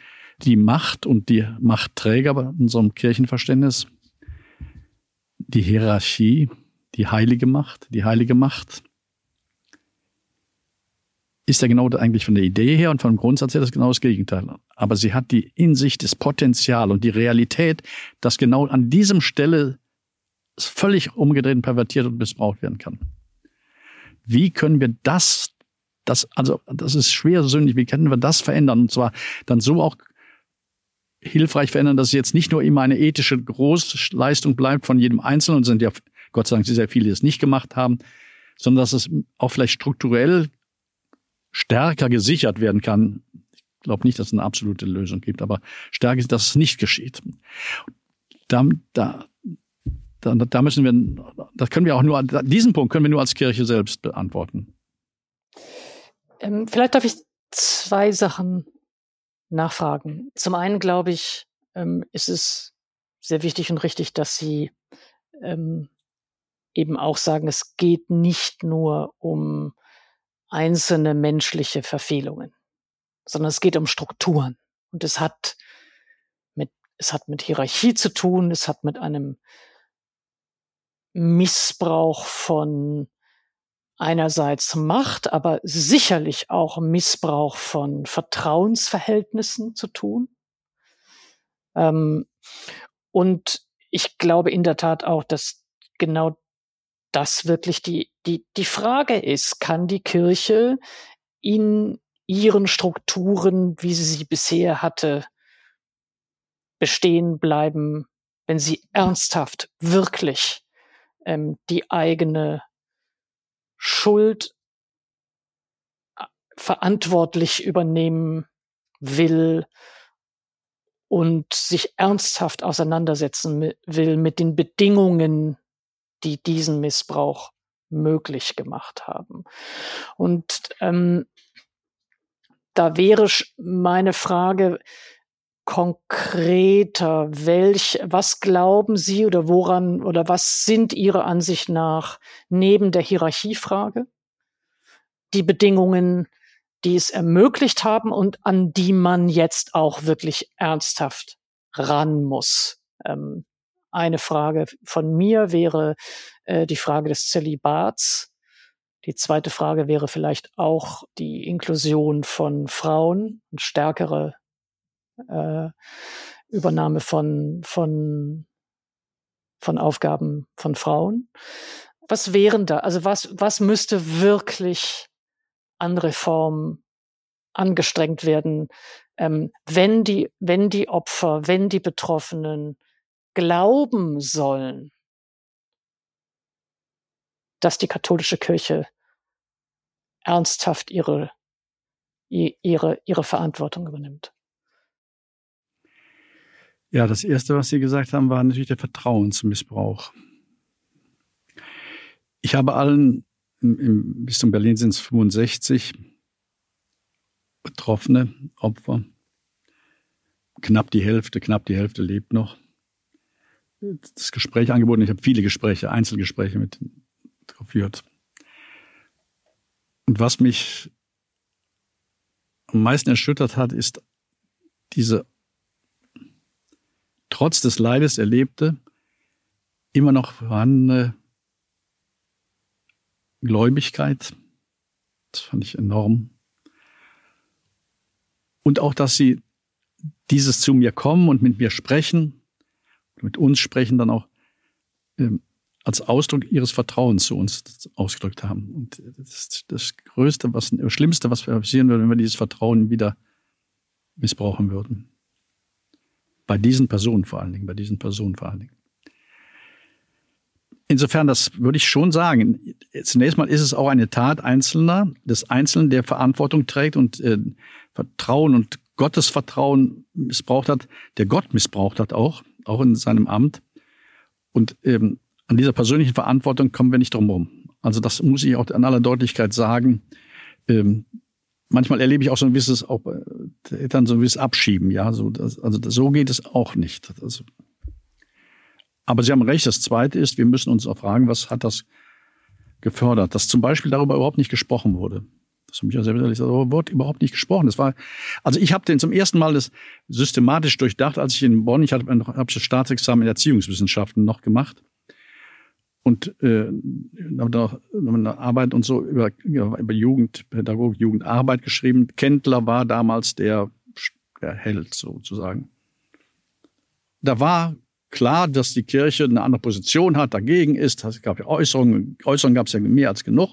die Macht und die Machtträger bei unserem Kirchenverständnis, die Hierarchie, die heilige Macht, die heilige Macht, ist ja genau eigentlich von der Idee her und vom Grundsatz her das genau das Gegenteil. Aber sie hat die in sich das Potenzial und die Realität, dass genau an diesem Stelle völlig umgedreht pervertiert und missbraucht werden kann. Wie können wir das, das, also, das ist schwersündig, wie können wir das verändern? Und zwar dann so auch hilfreich verändern, dass es jetzt nicht nur immer eine ethische Großleistung bleibt von jedem Einzelnen und sind ja Gott sei Dank sehr viele, die es nicht gemacht haben, sondern dass es auch vielleicht strukturell stärker gesichert werden kann. Ich glaube nicht, dass es eine absolute Lösung gibt, aber stärker, dass es nicht geschieht. Da, da, da, müssen wir, das können wir auch nur, diesen Punkt können wir nur als Kirche selbst beantworten. Ähm, vielleicht darf ich zwei Sachen nachfragen. Zum einen glaube ich, ähm, ist es sehr wichtig und richtig, dass Sie ähm, eben auch sagen, es geht nicht nur um einzelne menschliche Verfehlungen, sondern es geht um Strukturen. Und es hat mit, es hat mit Hierarchie zu tun, es hat mit einem Missbrauch von einerseits Macht, aber sicherlich auch Missbrauch von Vertrauensverhältnissen zu tun. Ähm, und ich glaube in der Tat auch, dass genau das wirklich die, die, die Frage ist, kann die Kirche in ihren Strukturen, wie sie sie bisher hatte, bestehen bleiben, wenn sie ernsthaft wirklich ähm, die eigene Schuld äh, verantwortlich übernehmen will und sich ernsthaft auseinandersetzen will mit den Bedingungen, die diesen Missbrauch möglich gemacht haben. Und ähm, da wäre meine Frage konkreter, welch, was glauben Sie oder woran oder was sind Ihrer Ansicht nach neben der Hierarchiefrage die Bedingungen, die es ermöglicht haben und an die man jetzt auch wirklich ernsthaft ran muss? Ähm, eine Frage von mir wäre äh, die Frage des Zölibats. Die zweite Frage wäre vielleicht auch die Inklusion von Frauen und stärkere äh, Übernahme von, von, von Aufgaben von Frauen. Was wären da? Also was, was müsste wirklich an Reformen angestrengt werden, ähm, wenn die, wenn die Opfer, wenn die Betroffenen glauben sollen, dass die katholische Kirche ernsthaft ihre, ihre, ihre Verantwortung übernimmt. Ja, das Erste, was Sie gesagt haben, war natürlich der Vertrauensmissbrauch. Ich habe allen, im, im Bistum Berlin sind es 65 Betroffene, Opfer. Knapp die Hälfte, knapp die Hälfte lebt noch das Gespräch angeboten. Ich habe viele Gespräche, Einzelgespräche mit geführt. Und was mich am meisten erschüttert hat, ist diese trotz des Leides erlebte, immer noch vorhandene Gläubigkeit. Das fand ich enorm. Und auch, dass sie dieses zu mir kommen und mit mir sprechen, mit uns sprechen, dann auch ähm, als Ausdruck ihres Vertrauens zu uns ausgedrückt haben. Und das ist das Größte, was, das Schlimmste, was passieren würde, wenn wir dieses Vertrauen wieder missbrauchen würden. Bei diesen Personen vor allen Dingen, bei diesen Personen vor allen Dingen. Insofern, das würde ich schon sagen. Zunächst mal ist es auch eine Tat Einzelner, des Einzelnen, der Verantwortung trägt und äh, Vertrauen und Gottesvertrauen missbraucht hat, der Gott missbraucht hat auch, auch in seinem Amt. Und ähm, an dieser persönlichen Verantwortung kommen wir nicht drum herum. Also das muss ich auch in aller Deutlichkeit sagen. Ähm, manchmal erlebe ich auch so ein gewisses, auch bei Eltern so ein gewisses Abschieben, ja. So, das, also so geht es auch nicht. Das, aber Sie haben recht. Das Zweite ist, wir müssen uns auch fragen, was hat das gefördert, dass zum Beispiel darüber überhaupt nicht gesprochen wurde. Das hat mich ja sehr darüber wurde überhaupt nicht gesprochen. Das war, also ich habe den zum ersten Mal das systematisch durchdacht, als ich in Bonn, ich habe hab das Staatsexamen in Erziehungswissenschaften noch gemacht und äh, habe auch eine Arbeit und so über, über Jugendpädagogik, Jugendarbeit geschrieben. Kendler war damals der, der Held sozusagen. Da war klar, dass die Kirche eine andere Position hat, dagegen ist. Es gab ja Äußerungen, Äußerungen gab es ja mehr als genug.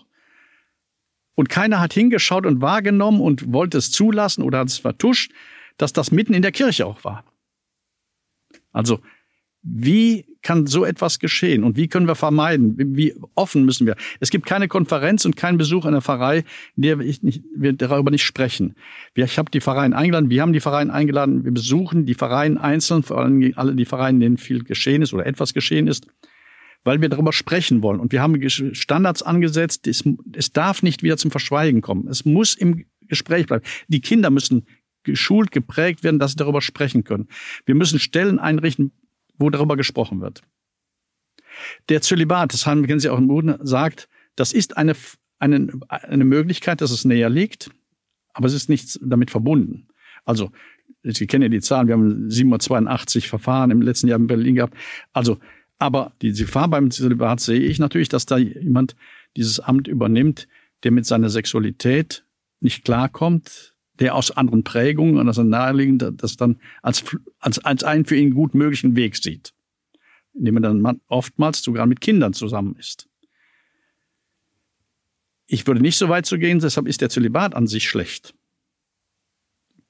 Und keiner hat hingeschaut und wahrgenommen und wollte es zulassen oder hat es vertuscht, dass das mitten in der Kirche auch war. Also wie kann so etwas geschehen und wie können wir vermeiden? Wie offen müssen wir? Es gibt keine Konferenz und keinen Besuch in der Pfarrei, in der wir, nicht, wir darüber nicht sprechen. Ich habe die Pfarreien eingeladen, wir haben die Pfarreien eingeladen, wir besuchen die Pfarreien einzeln, vor allem alle die Pfarreien, denen viel geschehen ist oder etwas geschehen ist, weil wir darüber sprechen wollen. Und wir haben Standards angesetzt, es, es darf nicht wieder zum Verschweigen kommen. Es muss im Gespräch bleiben. Die Kinder müssen geschult, geprägt werden, dass sie darüber sprechen können. Wir müssen Stellen einrichten, wo darüber gesprochen wird. Der Zölibat, das haben, kennen Sie auch im Boden, sagt, das ist eine, eine, eine Möglichkeit, dass es näher liegt, aber es ist nichts damit verbunden. Also, Sie kennen ja die Zahlen, wir haben 782 Verfahren im letzten Jahr in Berlin gehabt. Also, aber die Gefahr beim Zölibat sehe ich natürlich, dass da jemand dieses Amt übernimmt, der mit seiner Sexualität nicht klarkommt, der aus anderen Prägungen und aus einem naheliegend das dann als, als, als einen für ihn gut möglichen Weg sieht. Indem er dann oftmals sogar mit Kindern zusammen ist. Ich würde nicht so weit zu gehen, deshalb ist der Zölibat an sich schlecht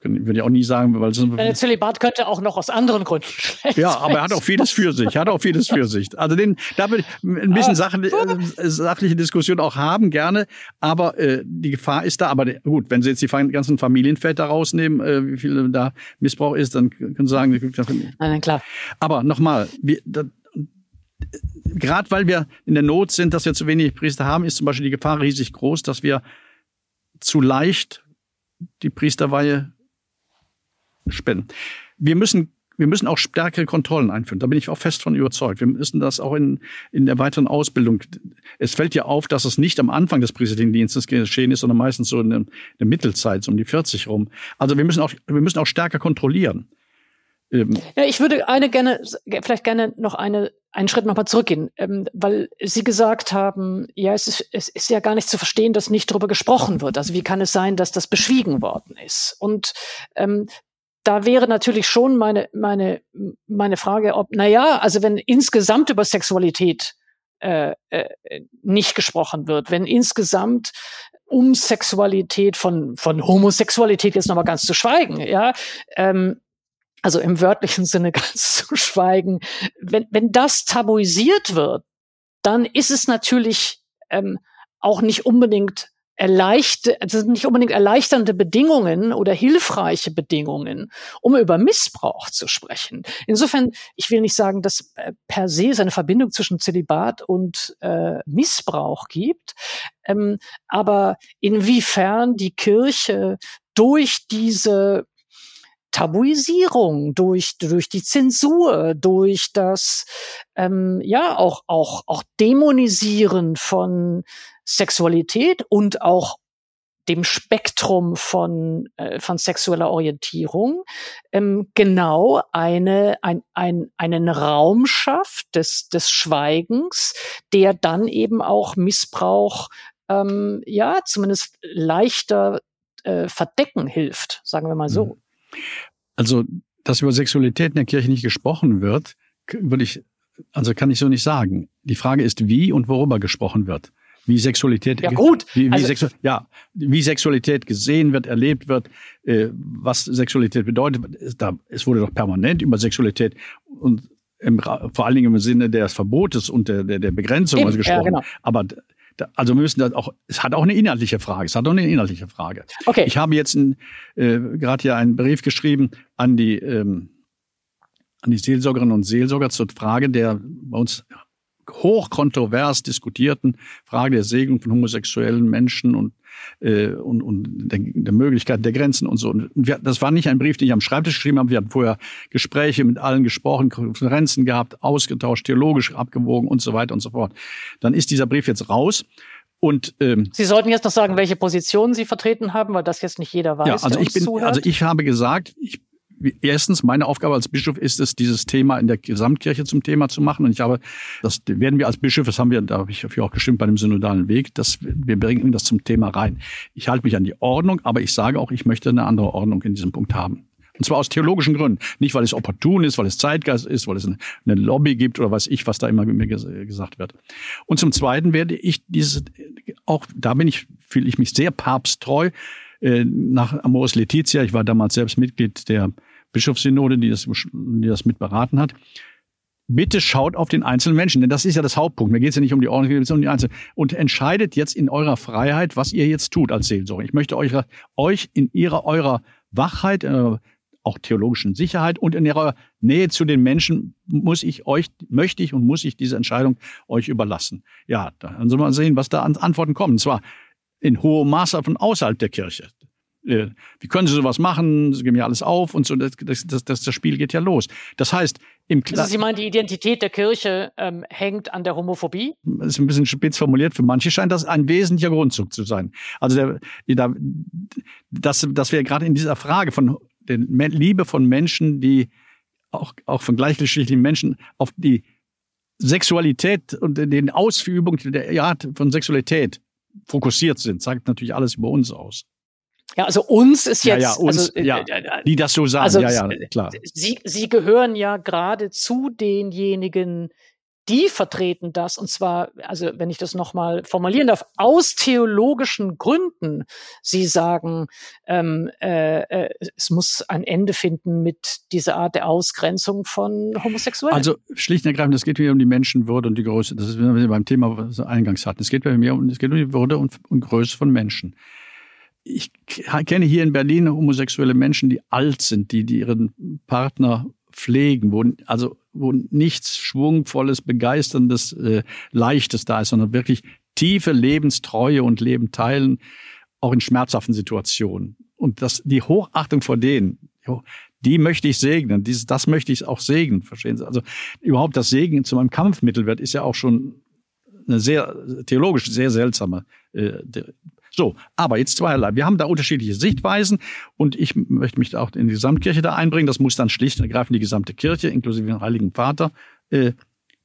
würde ich auch nie sagen, weil Der Zölibat könnte auch noch aus anderen Gründen (laughs) schlecht Ja, aber er hat auch vieles für sich. Hat auch vieles für sich. Also den, da würde ich ein bisschen sachliche, äh, sachliche Diskussion auch haben, gerne. Aber äh, die Gefahr ist da. Aber gut, wenn Sie jetzt die ganzen Familienväter rausnehmen, äh, wie viel da Missbrauch ist, dann können Sie sagen, Nein, klar. Aber nochmal, gerade weil wir in der Not sind, dass wir zu wenig Priester haben, ist zum Beispiel die Gefahr riesig groß, dass wir zu leicht die Priesterweihe spenden. Wir müssen wir müssen auch stärkere Kontrollen einführen. Da bin ich auch fest von überzeugt. Wir müssen das auch in, in der weiteren Ausbildung. Es fällt ja auf, dass es nicht am Anfang des Präsidentendienstes geschehen ist, sondern meistens so in der, in der Mittelzeit, so um die 40 rum. Also wir müssen auch, wir müssen auch stärker kontrollieren. Ähm ja, ich würde eine gerne, vielleicht gerne noch eine, einen Schritt nochmal zurückgehen, ähm, weil Sie gesagt haben, ja, es ist, es ist ja gar nicht zu verstehen, dass nicht darüber gesprochen wird. Also wie kann es sein, dass das beschwiegen worden ist? Und ähm, da wäre natürlich schon meine, meine, meine Frage, ob, na ja, also wenn insgesamt über Sexualität äh, äh, nicht gesprochen wird, wenn insgesamt um Sexualität von, von Homosexualität jetzt nochmal ganz zu schweigen, ja, ähm, also im wörtlichen Sinne (laughs) ganz zu schweigen, wenn, wenn das tabuisiert wird, dann ist es natürlich ähm, auch nicht unbedingt erleichtert, also nicht unbedingt erleichternde Bedingungen oder hilfreiche Bedingungen, um über Missbrauch zu sprechen. Insofern, ich will nicht sagen, dass äh, per se es eine Verbindung zwischen Zölibat und äh, Missbrauch gibt, ähm, aber inwiefern die Kirche durch diese Tabuisierung, durch, durch die Zensur, durch das ähm, ja auch, auch, auch Dämonisieren von Sexualität und auch dem Spektrum von, äh, von sexueller Orientierung ähm, genau eine, ein, ein, einen Raum schafft des, des Schweigens, der dann eben auch Missbrauch ähm, ja zumindest leichter äh, verdecken hilft, sagen wir mal so. Mhm. Also, dass über Sexualität in der Kirche nicht gesprochen wird, würde ich, also kann ich so nicht sagen. Die Frage ist, wie und worüber gesprochen wird wie Sexualität, ja, gut. Wie, wie, also, Sexu ja, wie Sexualität gesehen wird, erlebt wird, äh, was Sexualität bedeutet. Da, es wurde doch permanent über Sexualität und im, vor allen Dingen im Sinne des Verbotes und der, der, der Begrenzung Eben, also gesprochen. Ja, genau. Aber also wir müssen das auch, es hat auch eine inhaltliche Frage. Es hat auch eine inhaltliche Frage. Okay. Ich habe jetzt äh, gerade hier einen Brief geschrieben an die ähm, an die Seelsorgerinnen und Seelsorger zur Frage der bei uns hochkontrovers diskutierten Frage der Segnung von homosexuellen Menschen und äh, und, und der, der Möglichkeit der Grenzen und so. Und wir, das war nicht ein Brief, den ich am Schreibtisch geschrieben habe. Wir hatten vorher Gespräche mit allen gesprochen, Konferenzen gehabt, ausgetauscht, theologisch abgewogen und so weiter und so fort. Dann ist dieser Brief jetzt raus. Und ähm, Sie sollten jetzt noch sagen, welche Positionen Sie vertreten haben, weil das jetzt nicht jeder weiß. Ja, also ich bin, zuhört. also ich habe gesagt, ich erstens, meine Aufgabe als Bischof ist es, dieses Thema in der Gesamtkirche zum Thema zu machen. Und ich habe, das werden wir als Bischof, das haben wir, da habe ich dafür auch gestimmt bei dem synodalen Weg, dass wir bringen das zum Thema rein. Ich halte mich an die Ordnung, aber ich sage auch, ich möchte eine andere Ordnung in diesem Punkt haben. Und zwar aus theologischen Gründen. Nicht, weil es opportun ist, weil es Zeitgeist ist, weil es eine, Lobby gibt oder weiß ich, was da immer mit mir gesagt wird. Und zum Zweiten werde ich dieses, auch da bin ich, fühle ich mich sehr papsttreu, äh, nach Amoris Letizia, ich war damals selbst Mitglied der Bischofssynode, die das, die das mit beraten hat. Bitte schaut auf den einzelnen Menschen, denn das ist ja das Hauptpunkt. Mir geht es ja nicht um die Ordnung, sondern um die Einzelnen. Und entscheidet jetzt in eurer Freiheit, was ihr jetzt tut als Seelsorger. Ich möchte euch, euch in ihrer, eurer Wachheit, äh, auch theologischen Sicherheit und in ihrer Nähe zu den Menschen muss ich euch, möchte ich und muss ich diese Entscheidung euch überlassen. Ja, dann soll man sehen, was da an Antworten kommen. Und zwar in hohem Maße von außerhalb der Kirche. Äh, wie können Sie sowas machen? Sie geben ja alles auf und so. Das, das, das, das Spiel geht ja los. Das heißt, im Kla also Sie meinen, die Identität der Kirche ähm, hängt an der Homophobie? Das ist ein bisschen spitz formuliert. Für manche scheint das ein wesentlicher Grundzug zu sein. Also der, dass, dass wir gerade in dieser Frage von der Liebe von Menschen, die auch, auch von gleichgeschlechtlichen Menschen auf die Sexualität und den Ausführung der Art von Sexualität fokussiert sind, sagt natürlich alles über uns aus. Ja, also uns ist jetzt, ja, ja, uns, also, ja, äh, äh, die das so sagen, also, ja, ja, klar. Sie, Sie gehören ja gerade zu denjenigen, die vertreten das, und zwar, also wenn ich das nochmal formulieren darf, aus theologischen Gründen. Sie sagen, ähm, äh, äh, es muss ein Ende finden mit dieser Art der Ausgrenzung von Homosexuellen. Also schlicht und ergreifend, es geht mir um die Menschenwürde und die Größe. Das ist, wenn wir beim Thema, was wir eingangs hatten. Es geht mir um, es geht um die Würde und, und Größe von Menschen ich kenne hier in Berlin homosexuelle Menschen, die alt sind, die, die ihren Partner pflegen, wo also wo nichts schwungvolles, begeisterndes, äh, leichtes da ist, sondern wirklich tiefe Lebenstreue und Leben teilen, auch in schmerzhaften Situationen. Und das, die Hochachtung vor denen, die möchte ich segnen. Dieses, das möchte ich auch segnen, verstehen Sie? Also überhaupt das Segen zu meinem Kampfmittel wird, ist ja auch schon eine sehr theologisch sehr seltsame äh, so, aber jetzt zweierlei. Wir haben da unterschiedliche Sichtweisen und ich möchte mich auch in die Gesamtkirche da einbringen. Das muss dann schlicht und ergreifend die gesamte Kirche, inklusive den Heiligen Vater, äh,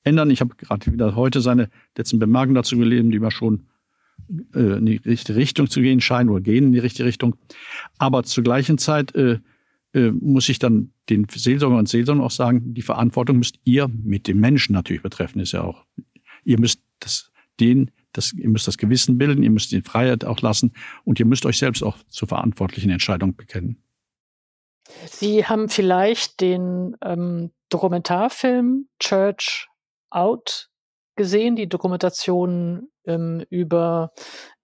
ändern. Ich habe gerade wieder heute seine letzten Bemerkungen dazu gelesen, die wir schon äh, in die richtige Richtung zu gehen scheinen oder gehen in die richtige Richtung. Aber zur gleichen Zeit äh, äh, muss ich dann den Seelsorger und Seelsorgern auch sagen, die Verantwortung müsst ihr mit dem Menschen natürlich betreffen, ist ja auch. Ihr müsst das, den das, ihr müsst das Gewissen bilden, ihr müsst die Freiheit auch lassen und ihr müsst euch selbst auch zur verantwortlichen Entscheidung bekennen. Sie haben vielleicht den ähm, Dokumentarfilm Church Out gesehen, die Dokumentation ähm, über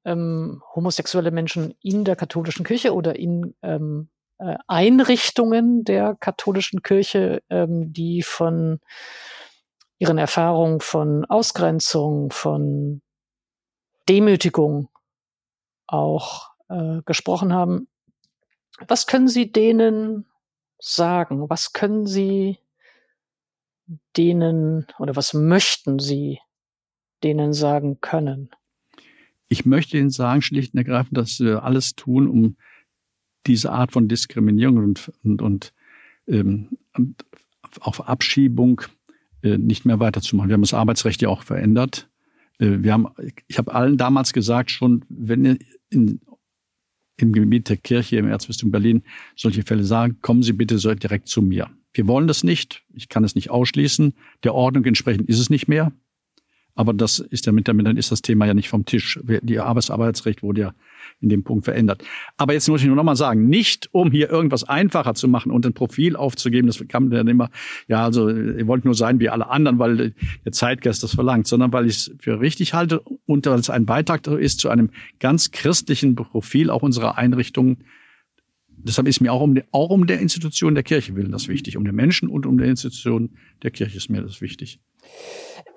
ähm, homosexuelle Menschen in der katholischen Kirche oder in ähm, äh, Einrichtungen der katholischen Kirche, ähm, die von ihren Erfahrungen von Ausgrenzung, von Demütigung auch äh, gesprochen haben. Was können Sie denen sagen? Was können Sie denen oder was möchten Sie denen sagen können? Ich möchte Ihnen sagen, schlicht und ergreifend, dass wir alles tun, um diese Art von Diskriminierung und, und, und, ähm, und auf Abschiebung äh, nicht mehr weiterzumachen. Wir haben das Arbeitsrecht ja auch verändert. Äh, wir haben, ich habe allen damals gesagt, schon, wenn ihr in, im Gebiet der Kirche im Erzbistum Berlin solche Fälle sagen, kommen Sie bitte so direkt zu mir. Wir wollen das nicht. Ich kann es nicht ausschließen. Der Ordnung entsprechend ist es nicht mehr. Aber das ist ja mit damit dann ist das Thema ja nicht vom Tisch. Die Arbeitsarbeitsrecht wurde ja in dem Punkt verändert. Aber jetzt muss ich nur noch mal sagen, nicht um hier irgendwas einfacher zu machen und ein Profil aufzugeben, das kann dann immer, ja, also ihr wollt nur sein wie alle anderen, weil der Zeitgeist das verlangt, sondern weil ich es für richtig halte und weil es ein Beitrag ist zu einem ganz christlichen Profil auch unserer Einrichtungen. Deshalb ist mir auch um, die, auch um der Institution der Kirche willen das wichtig. Um den Menschen und um der Institution der Kirche ist mir das wichtig.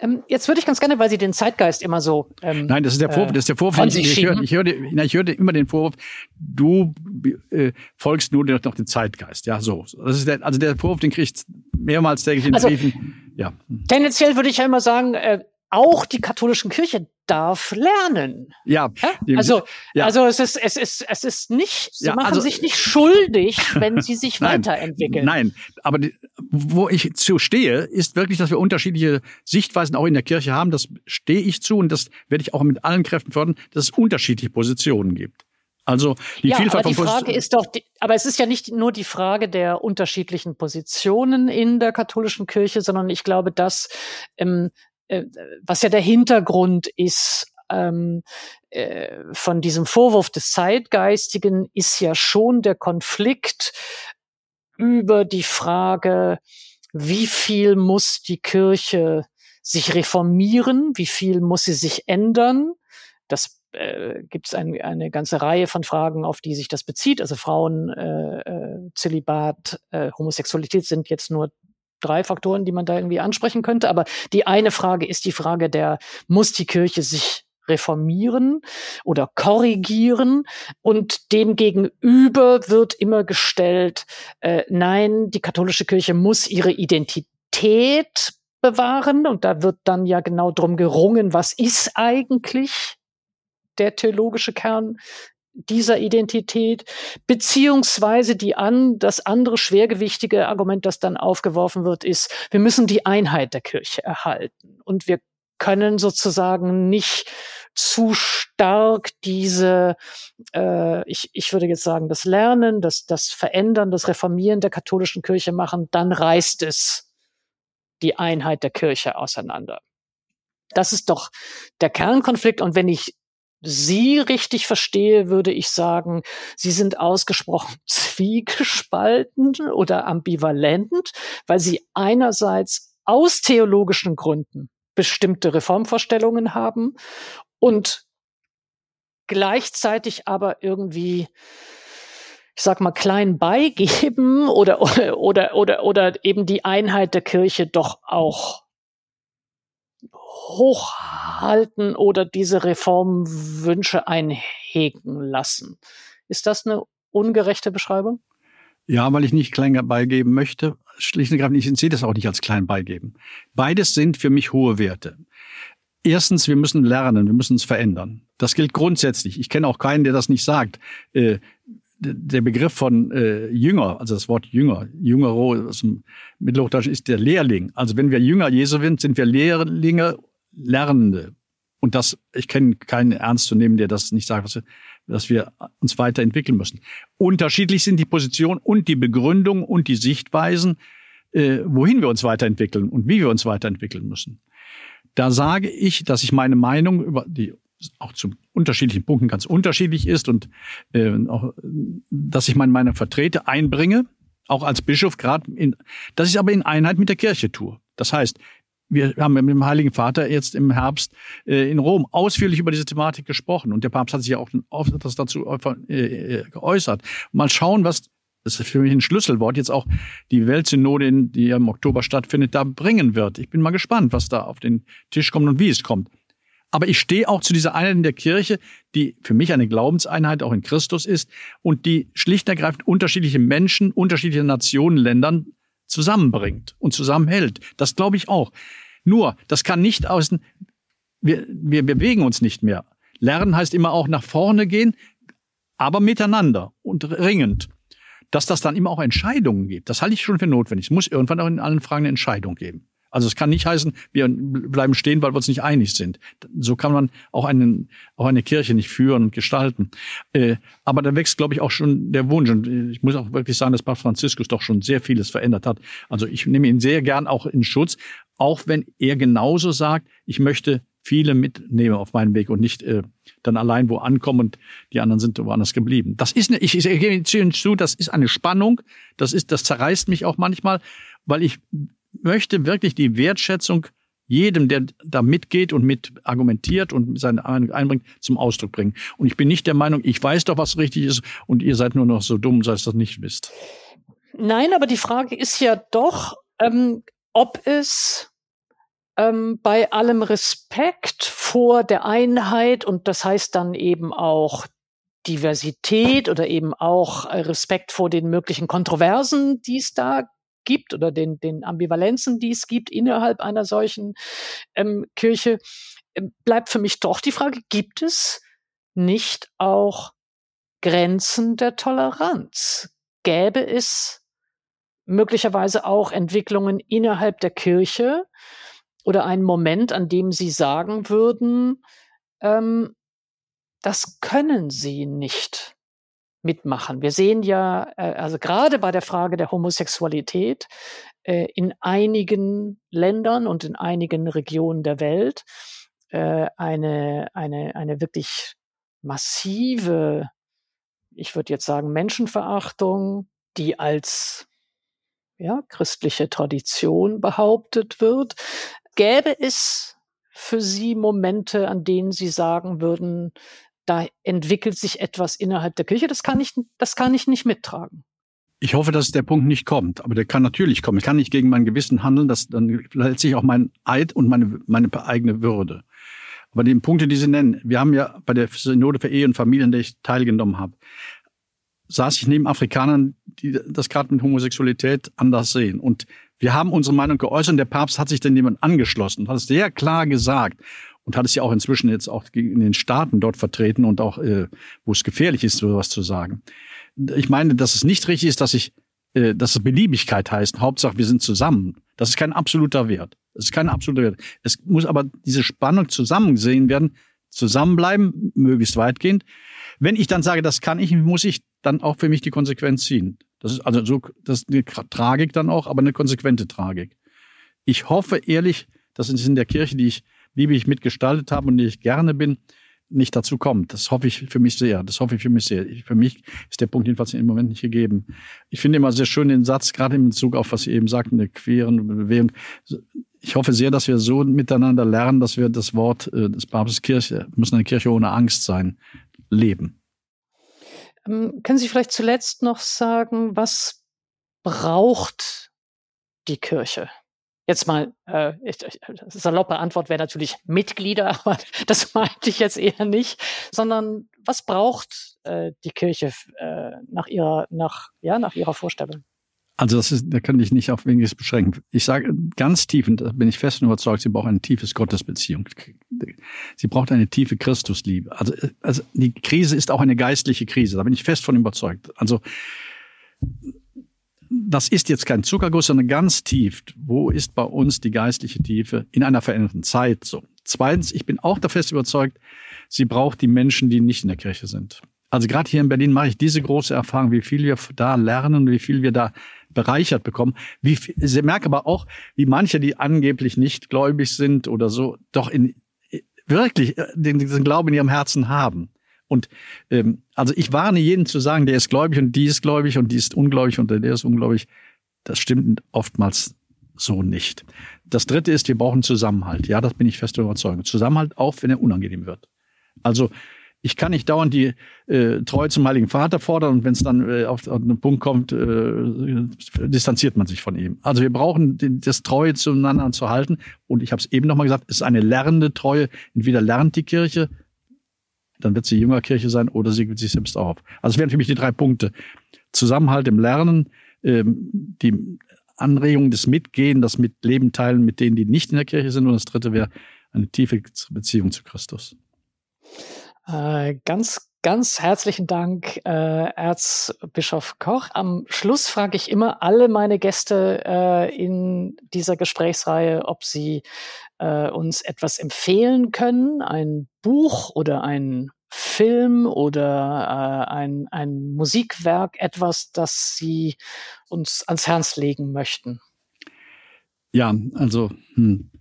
Ähm, jetzt würde ich ganz gerne, weil Sie den Zeitgeist immer so. Ähm, Nein, das ist der Vorwurf. Äh, das ist der Vorwurf. Ich, höre, ich, höre, ich höre immer den Vorwurf, du äh, folgst nur noch dem Zeitgeist. Ja, so. Das ist der, also der Vorwurf, den kriege ich mehrmals täglich in also, Briefen. Ja. Tendenziell würde ich ja immer sagen, äh, auch die katholischen Kirche darf lernen. Ja. Also, ja. also es ist, es ist, es ist nicht, sie ja, machen also, sich nicht schuldig, (laughs) wenn sie sich nein, weiterentwickeln. Nein, aber die, wo ich zu stehe, ist wirklich, dass wir unterschiedliche Sichtweisen auch in der Kirche haben. Das stehe ich zu und das werde ich auch mit allen Kräften fördern, dass es unterschiedliche Positionen gibt. Also die ja, Vielfalt aber die Frage ist doch, die, aber es ist ja nicht nur die Frage der unterschiedlichen Positionen in der katholischen Kirche, sondern ich glaube, dass ähm, äh, was ja der Hintergrund ist ähm, äh, von diesem Vorwurf des Zeitgeistigen, ist ja schon der Konflikt über die Frage, wie viel muss die Kirche sich reformieren, wie viel muss sie sich ändern. Das äh, gibt es ein, eine ganze Reihe von Fragen, auf die sich das bezieht. Also Frauen, äh, äh, Zölibat, äh, Homosexualität sind jetzt nur drei Faktoren, die man da irgendwie ansprechen könnte. Aber die eine Frage ist die Frage der, muss die Kirche sich reformieren oder korrigieren und dem gegenüber wird immer gestellt, äh, nein, die katholische Kirche muss ihre Identität bewahren und da wird dann ja genau drum gerungen, was ist eigentlich der theologische Kern dieser Identität, beziehungsweise die an, das andere schwergewichtige Argument, das dann aufgeworfen wird, ist, wir müssen die Einheit der Kirche erhalten und wir können sozusagen nicht zu stark diese, äh, ich, ich würde jetzt sagen, das Lernen, das, das Verändern, das Reformieren der katholischen Kirche machen, dann reißt es die Einheit der Kirche auseinander. Das ist doch der Kernkonflikt. Und wenn ich Sie richtig verstehe, würde ich sagen, Sie sind ausgesprochen (laughs) zwiegespalten oder ambivalent, weil Sie einerseits aus theologischen Gründen bestimmte Reformvorstellungen haben und gleichzeitig aber irgendwie ich sag mal klein beigeben oder (laughs) oder oder oder eben die Einheit der Kirche doch auch hochhalten oder diese Reformwünsche einhegen lassen. Ist das eine ungerechte Beschreibung? Ja, weil ich nicht klein beigeben möchte. Schlicht und ergreifend, ich sehe das auch nicht als klein beigeben. Beides sind für mich hohe Werte. Erstens, wir müssen lernen, wir müssen uns verändern. Das gilt grundsätzlich. Ich kenne auch keinen, der das nicht sagt. Äh, der Begriff von äh, Jünger, also das Wort Jünger, Jüngero aus dem Mittelhochdeutschen ist der Lehrling. Also wenn wir Jünger Jesu sind, sind wir Lehrlinge Lernende. Und das, ich kenne keinen ernst zu nehmen, der das nicht sagt, dass wir, uns weiterentwickeln müssen. Unterschiedlich sind die Positionen und die Begründung und die Sichtweisen, äh, wohin wir uns weiterentwickeln und wie wir uns weiterentwickeln müssen. Da sage ich, dass ich meine Meinung über die auch zu unterschiedlichen Punkten ganz unterschiedlich ist und äh, auch, dass ich meine Meinung vertrete, einbringe, auch als Bischof gerade, dass ich aber in Einheit mit der Kirche tue. Das heißt, wir haben mit dem Heiligen Vater jetzt im Herbst äh, in Rom ausführlich über diese Thematik gesprochen und der Papst hat sich ja auch das dazu äh, äh, geäußert. Mal schauen, was das ist für mich ein Schlüsselwort, jetzt auch die Weltsynode, die im Oktober stattfindet, da bringen wird. Ich bin mal gespannt, was da auf den Tisch kommt und wie es kommt. Aber ich stehe auch zu dieser Einheit in der Kirche, die für mich eine Glaubenseinheit auch in Christus ist und die schlicht und ergreifend unterschiedliche Menschen, unterschiedliche Nationen, Ländern zusammenbringt und zusammenhält. Das glaube ich auch. Nur, das kann nicht außen, wir, wir bewegen uns nicht mehr. Lernen heißt immer auch nach vorne gehen, aber miteinander und ringend. Dass das dann immer auch Entscheidungen gibt, das halte ich schon für notwendig. Es muss irgendwann auch in allen Fragen eine Entscheidung geben. Also es kann nicht heißen, wir bleiben stehen, weil wir uns nicht einig sind. So kann man auch, einen, auch eine Kirche nicht führen und gestalten. Äh, aber da wächst, glaube ich, auch schon der Wunsch. Und ich muss auch wirklich sagen, dass Papst Franziskus doch schon sehr vieles verändert hat. Also ich nehme ihn sehr gern auch in Schutz, auch wenn er genauso sagt, ich möchte viele mitnehmen auf meinen Weg und nicht äh, dann allein wo ankommen und die anderen sind woanders geblieben. Das ist eine, ich, ich, gebe zu, das ist eine Spannung, das ist, das zerreißt mich auch manchmal, weil ich möchte wirklich die Wertschätzung jedem, der da mitgeht und mit argumentiert und seine Meinung einbringt, zum Ausdruck bringen. Und ich bin nicht der Meinung, ich weiß doch, was richtig ist und ihr seid nur noch so dumm, dass ihr das nicht wisst. Nein, aber die Frage ist ja doch, ähm, ob es ähm, bei allem Respekt vor der Einheit und das heißt dann eben auch Diversität oder eben auch äh, Respekt vor den möglichen Kontroversen, die es da gibt oder den, den Ambivalenzen, die es gibt innerhalb einer solchen ähm, Kirche, äh, bleibt für mich doch die Frage, gibt es nicht auch Grenzen der Toleranz? Gäbe es möglicherweise auch Entwicklungen innerhalb der Kirche oder einen Moment, an dem Sie sagen würden, ähm, das können Sie nicht mitmachen. Wir sehen ja, äh, also gerade bei der Frage der Homosexualität äh, in einigen Ländern und in einigen Regionen der Welt äh, eine, eine, eine wirklich massive, ich würde jetzt sagen, Menschenverachtung, die als ja, christliche Tradition behauptet wird. Gäbe es für Sie Momente, an denen Sie sagen würden, da entwickelt sich etwas innerhalb der Kirche, das kann ich, das kann ich nicht mittragen. Ich hoffe, dass der Punkt nicht kommt, aber der kann natürlich kommen. Ich kann nicht gegen mein Gewissen handeln, das dann verletzt sich auch mein Eid und meine, meine eigene Würde. Aber die Punkte, die Sie nennen, wir haben ja bei der Synode für Ehe und Familie, in der ich teilgenommen habe, saß ich neben Afrikanern, die das gerade mit Homosexualität anders sehen. Und wir haben unsere Meinung geäußert und der Papst hat sich dann jemand angeschlossen, hat es sehr klar gesagt und hat es ja auch inzwischen jetzt auch in den Staaten dort vertreten und auch, äh, wo es gefährlich ist, sowas zu sagen. Ich meine, dass es nicht richtig ist, dass ich, äh, dass es Beliebigkeit heißt. Hauptsache, wir sind zusammen. Das ist kein absoluter Wert. Das ist kein absoluter Wert. Es muss aber diese Spannung zusammen gesehen werden, zusammenbleiben, möglichst weitgehend. Wenn ich dann sage, das kann ich, muss ich dann auch für mich die Konsequenz ziehen. Das ist also so, das ist eine Tragik dann auch, aber eine konsequente Tragik. Ich hoffe ehrlich, dass es in der Kirche, die ich liebe ich mitgestaltet habe und die ich gerne bin, nicht dazu kommt. Das hoffe ich für mich sehr. Das hoffe ich für mich sehr. Für mich ist der Punkt jedenfalls im Moment nicht gegeben. Ich finde immer sehr schön den Satz, gerade in Bezug auf, was Sie eben sagten, eine queeren Bewegung. Ich hoffe sehr, dass wir so miteinander lernen, dass wir das Wort äh, des Papstes Kirche, muss eine Kirche ohne Angst sein, leben. Ähm, können Sie vielleicht zuletzt noch sagen, was braucht die Kirche? Jetzt mal, äh, saloppe Antwort wäre natürlich Mitglieder, (laughs) aber das meinte ich jetzt eher nicht, sondern was braucht äh, die Kirche äh, nach ihrer, nach, ja, nach ihrer Vorstellung? Also das ist, da kann ich nicht auf weniges beschränken. Ich sage ganz tief, und da bin ich fest überzeugt, sie braucht eine tiefes Gottesbeziehung. Sie braucht eine tiefe Christusliebe. Also, also die Krise ist auch eine geistliche Krise, da bin ich fest von überzeugt. Also das ist jetzt kein Zuckerguss, sondern ganz tief. Wo ist bei uns die geistliche Tiefe in einer veränderten Zeit so? Zweitens, ich bin auch der fest überzeugt, sie braucht die Menschen, die nicht in der Kirche sind. Also gerade hier in Berlin mache ich diese große Erfahrung, wie viel wir da lernen, wie viel wir da bereichert bekommen. Wie viel, sie merken aber auch, wie manche, die angeblich nicht gläubig sind oder so, doch in wirklich äh, den, diesen Glauben in ihrem Herzen haben. Und ähm, also ich warne jeden zu sagen, der ist gläubig und die ist gläubig und die ist ungläubig und der ist ungläubig. Das stimmt oftmals so nicht. Das dritte ist, wir brauchen Zusammenhalt. Ja, das bin ich fest überzeugt. Zusammenhalt auch, wenn er unangenehm wird. Also Ich kann nicht dauernd die äh, Treue zum Heiligen Vater fordern und wenn es dann äh, auf, auf einen Punkt kommt, äh, distanziert man sich von ihm. Also wir brauchen den, das Treue zueinander zu halten. Und ich habe es eben nochmal gesagt, es ist eine lernende Treue. Entweder lernt die Kirche, dann wird sie Jüngerkirche sein, oder sie gibt sich selbst auf. Also es wären für mich die drei Punkte. Zusammenhalt im Lernen, ähm, die Anregung des Mitgehen, das Mitleben teilen mit denen, die nicht in der Kirche sind. Und das dritte wäre eine tiefe Beziehung zu Christus. Äh, ganz, ganz herzlichen Dank, äh, Erzbischof Koch. Am Schluss frage ich immer alle meine Gäste äh, in dieser Gesprächsreihe, ob sie äh, uns etwas empfehlen können, ein Buch oder ein Film oder äh, ein, ein Musikwerk, etwas, das Sie uns ans Herz legen möchten? Ja, also hm,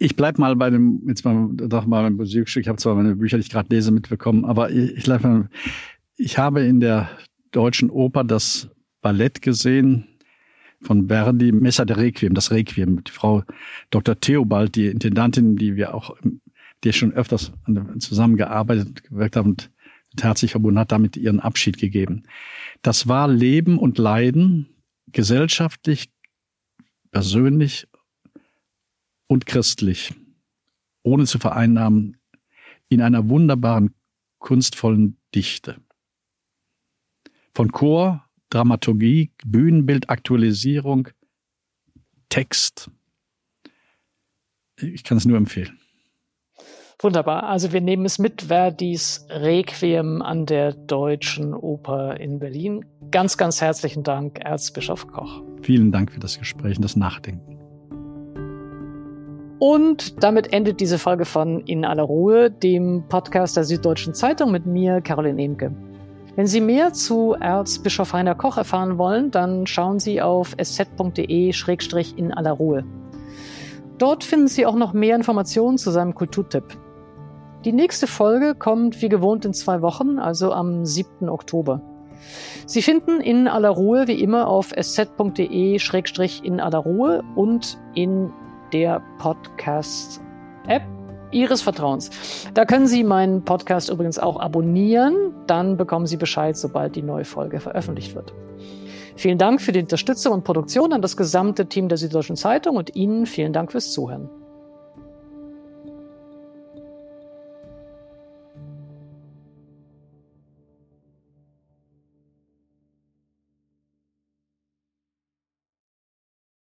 ich bleib mal bei dem, jetzt mal, doch mal beim Musikstück. Ich habe zwar meine Bücher, die ich gerade lese, mitbekommen, aber ich, ich, bleib mal, ich habe in der deutschen Oper das Ballett gesehen von Verdi, Messa de Requiem, das Requiem. Die Frau Dr. Theobald, die Intendantin, die wir auch, die schon öfters zusammengearbeitet, gewirkt haben und herzlich verbunden hat, damit ihren Abschied gegeben. Das war Leben und Leiden, gesellschaftlich, persönlich und christlich, ohne zu vereinnahmen, in einer wunderbaren, kunstvollen Dichte. Von Chor, Dramaturgie, Bühnenbild, Aktualisierung, Text. Ich kann es nur empfehlen. Wunderbar. Also wir nehmen es mit, Verdis Requiem an der Deutschen Oper in Berlin. Ganz, ganz herzlichen Dank, Erzbischof Koch. Vielen Dank für das Gespräch und das Nachdenken. Und damit endet diese Folge von In aller Ruhe, dem Podcast der Süddeutschen Zeitung mit mir, Caroline Emke. Wenn Sie mehr zu Erzbischof Heiner Koch erfahren wollen, dann schauen Sie auf sz.de-in aller Ruhe. Dort finden Sie auch noch mehr Informationen zu seinem Kulturtipp. Die nächste Folge kommt wie gewohnt in zwei Wochen, also am 7. Oktober. Sie finden in aller Ruhe wie immer auf sz.de-in aller Ruhe und in der Podcast-App Ihres Vertrauens. Da können Sie meinen Podcast übrigens auch abonnieren. Dann bekommen Sie Bescheid, sobald die neue Folge veröffentlicht wird. Vielen Dank für die Unterstützung und Produktion an das gesamte Team der Süddeutschen Zeitung und Ihnen vielen Dank fürs Zuhören.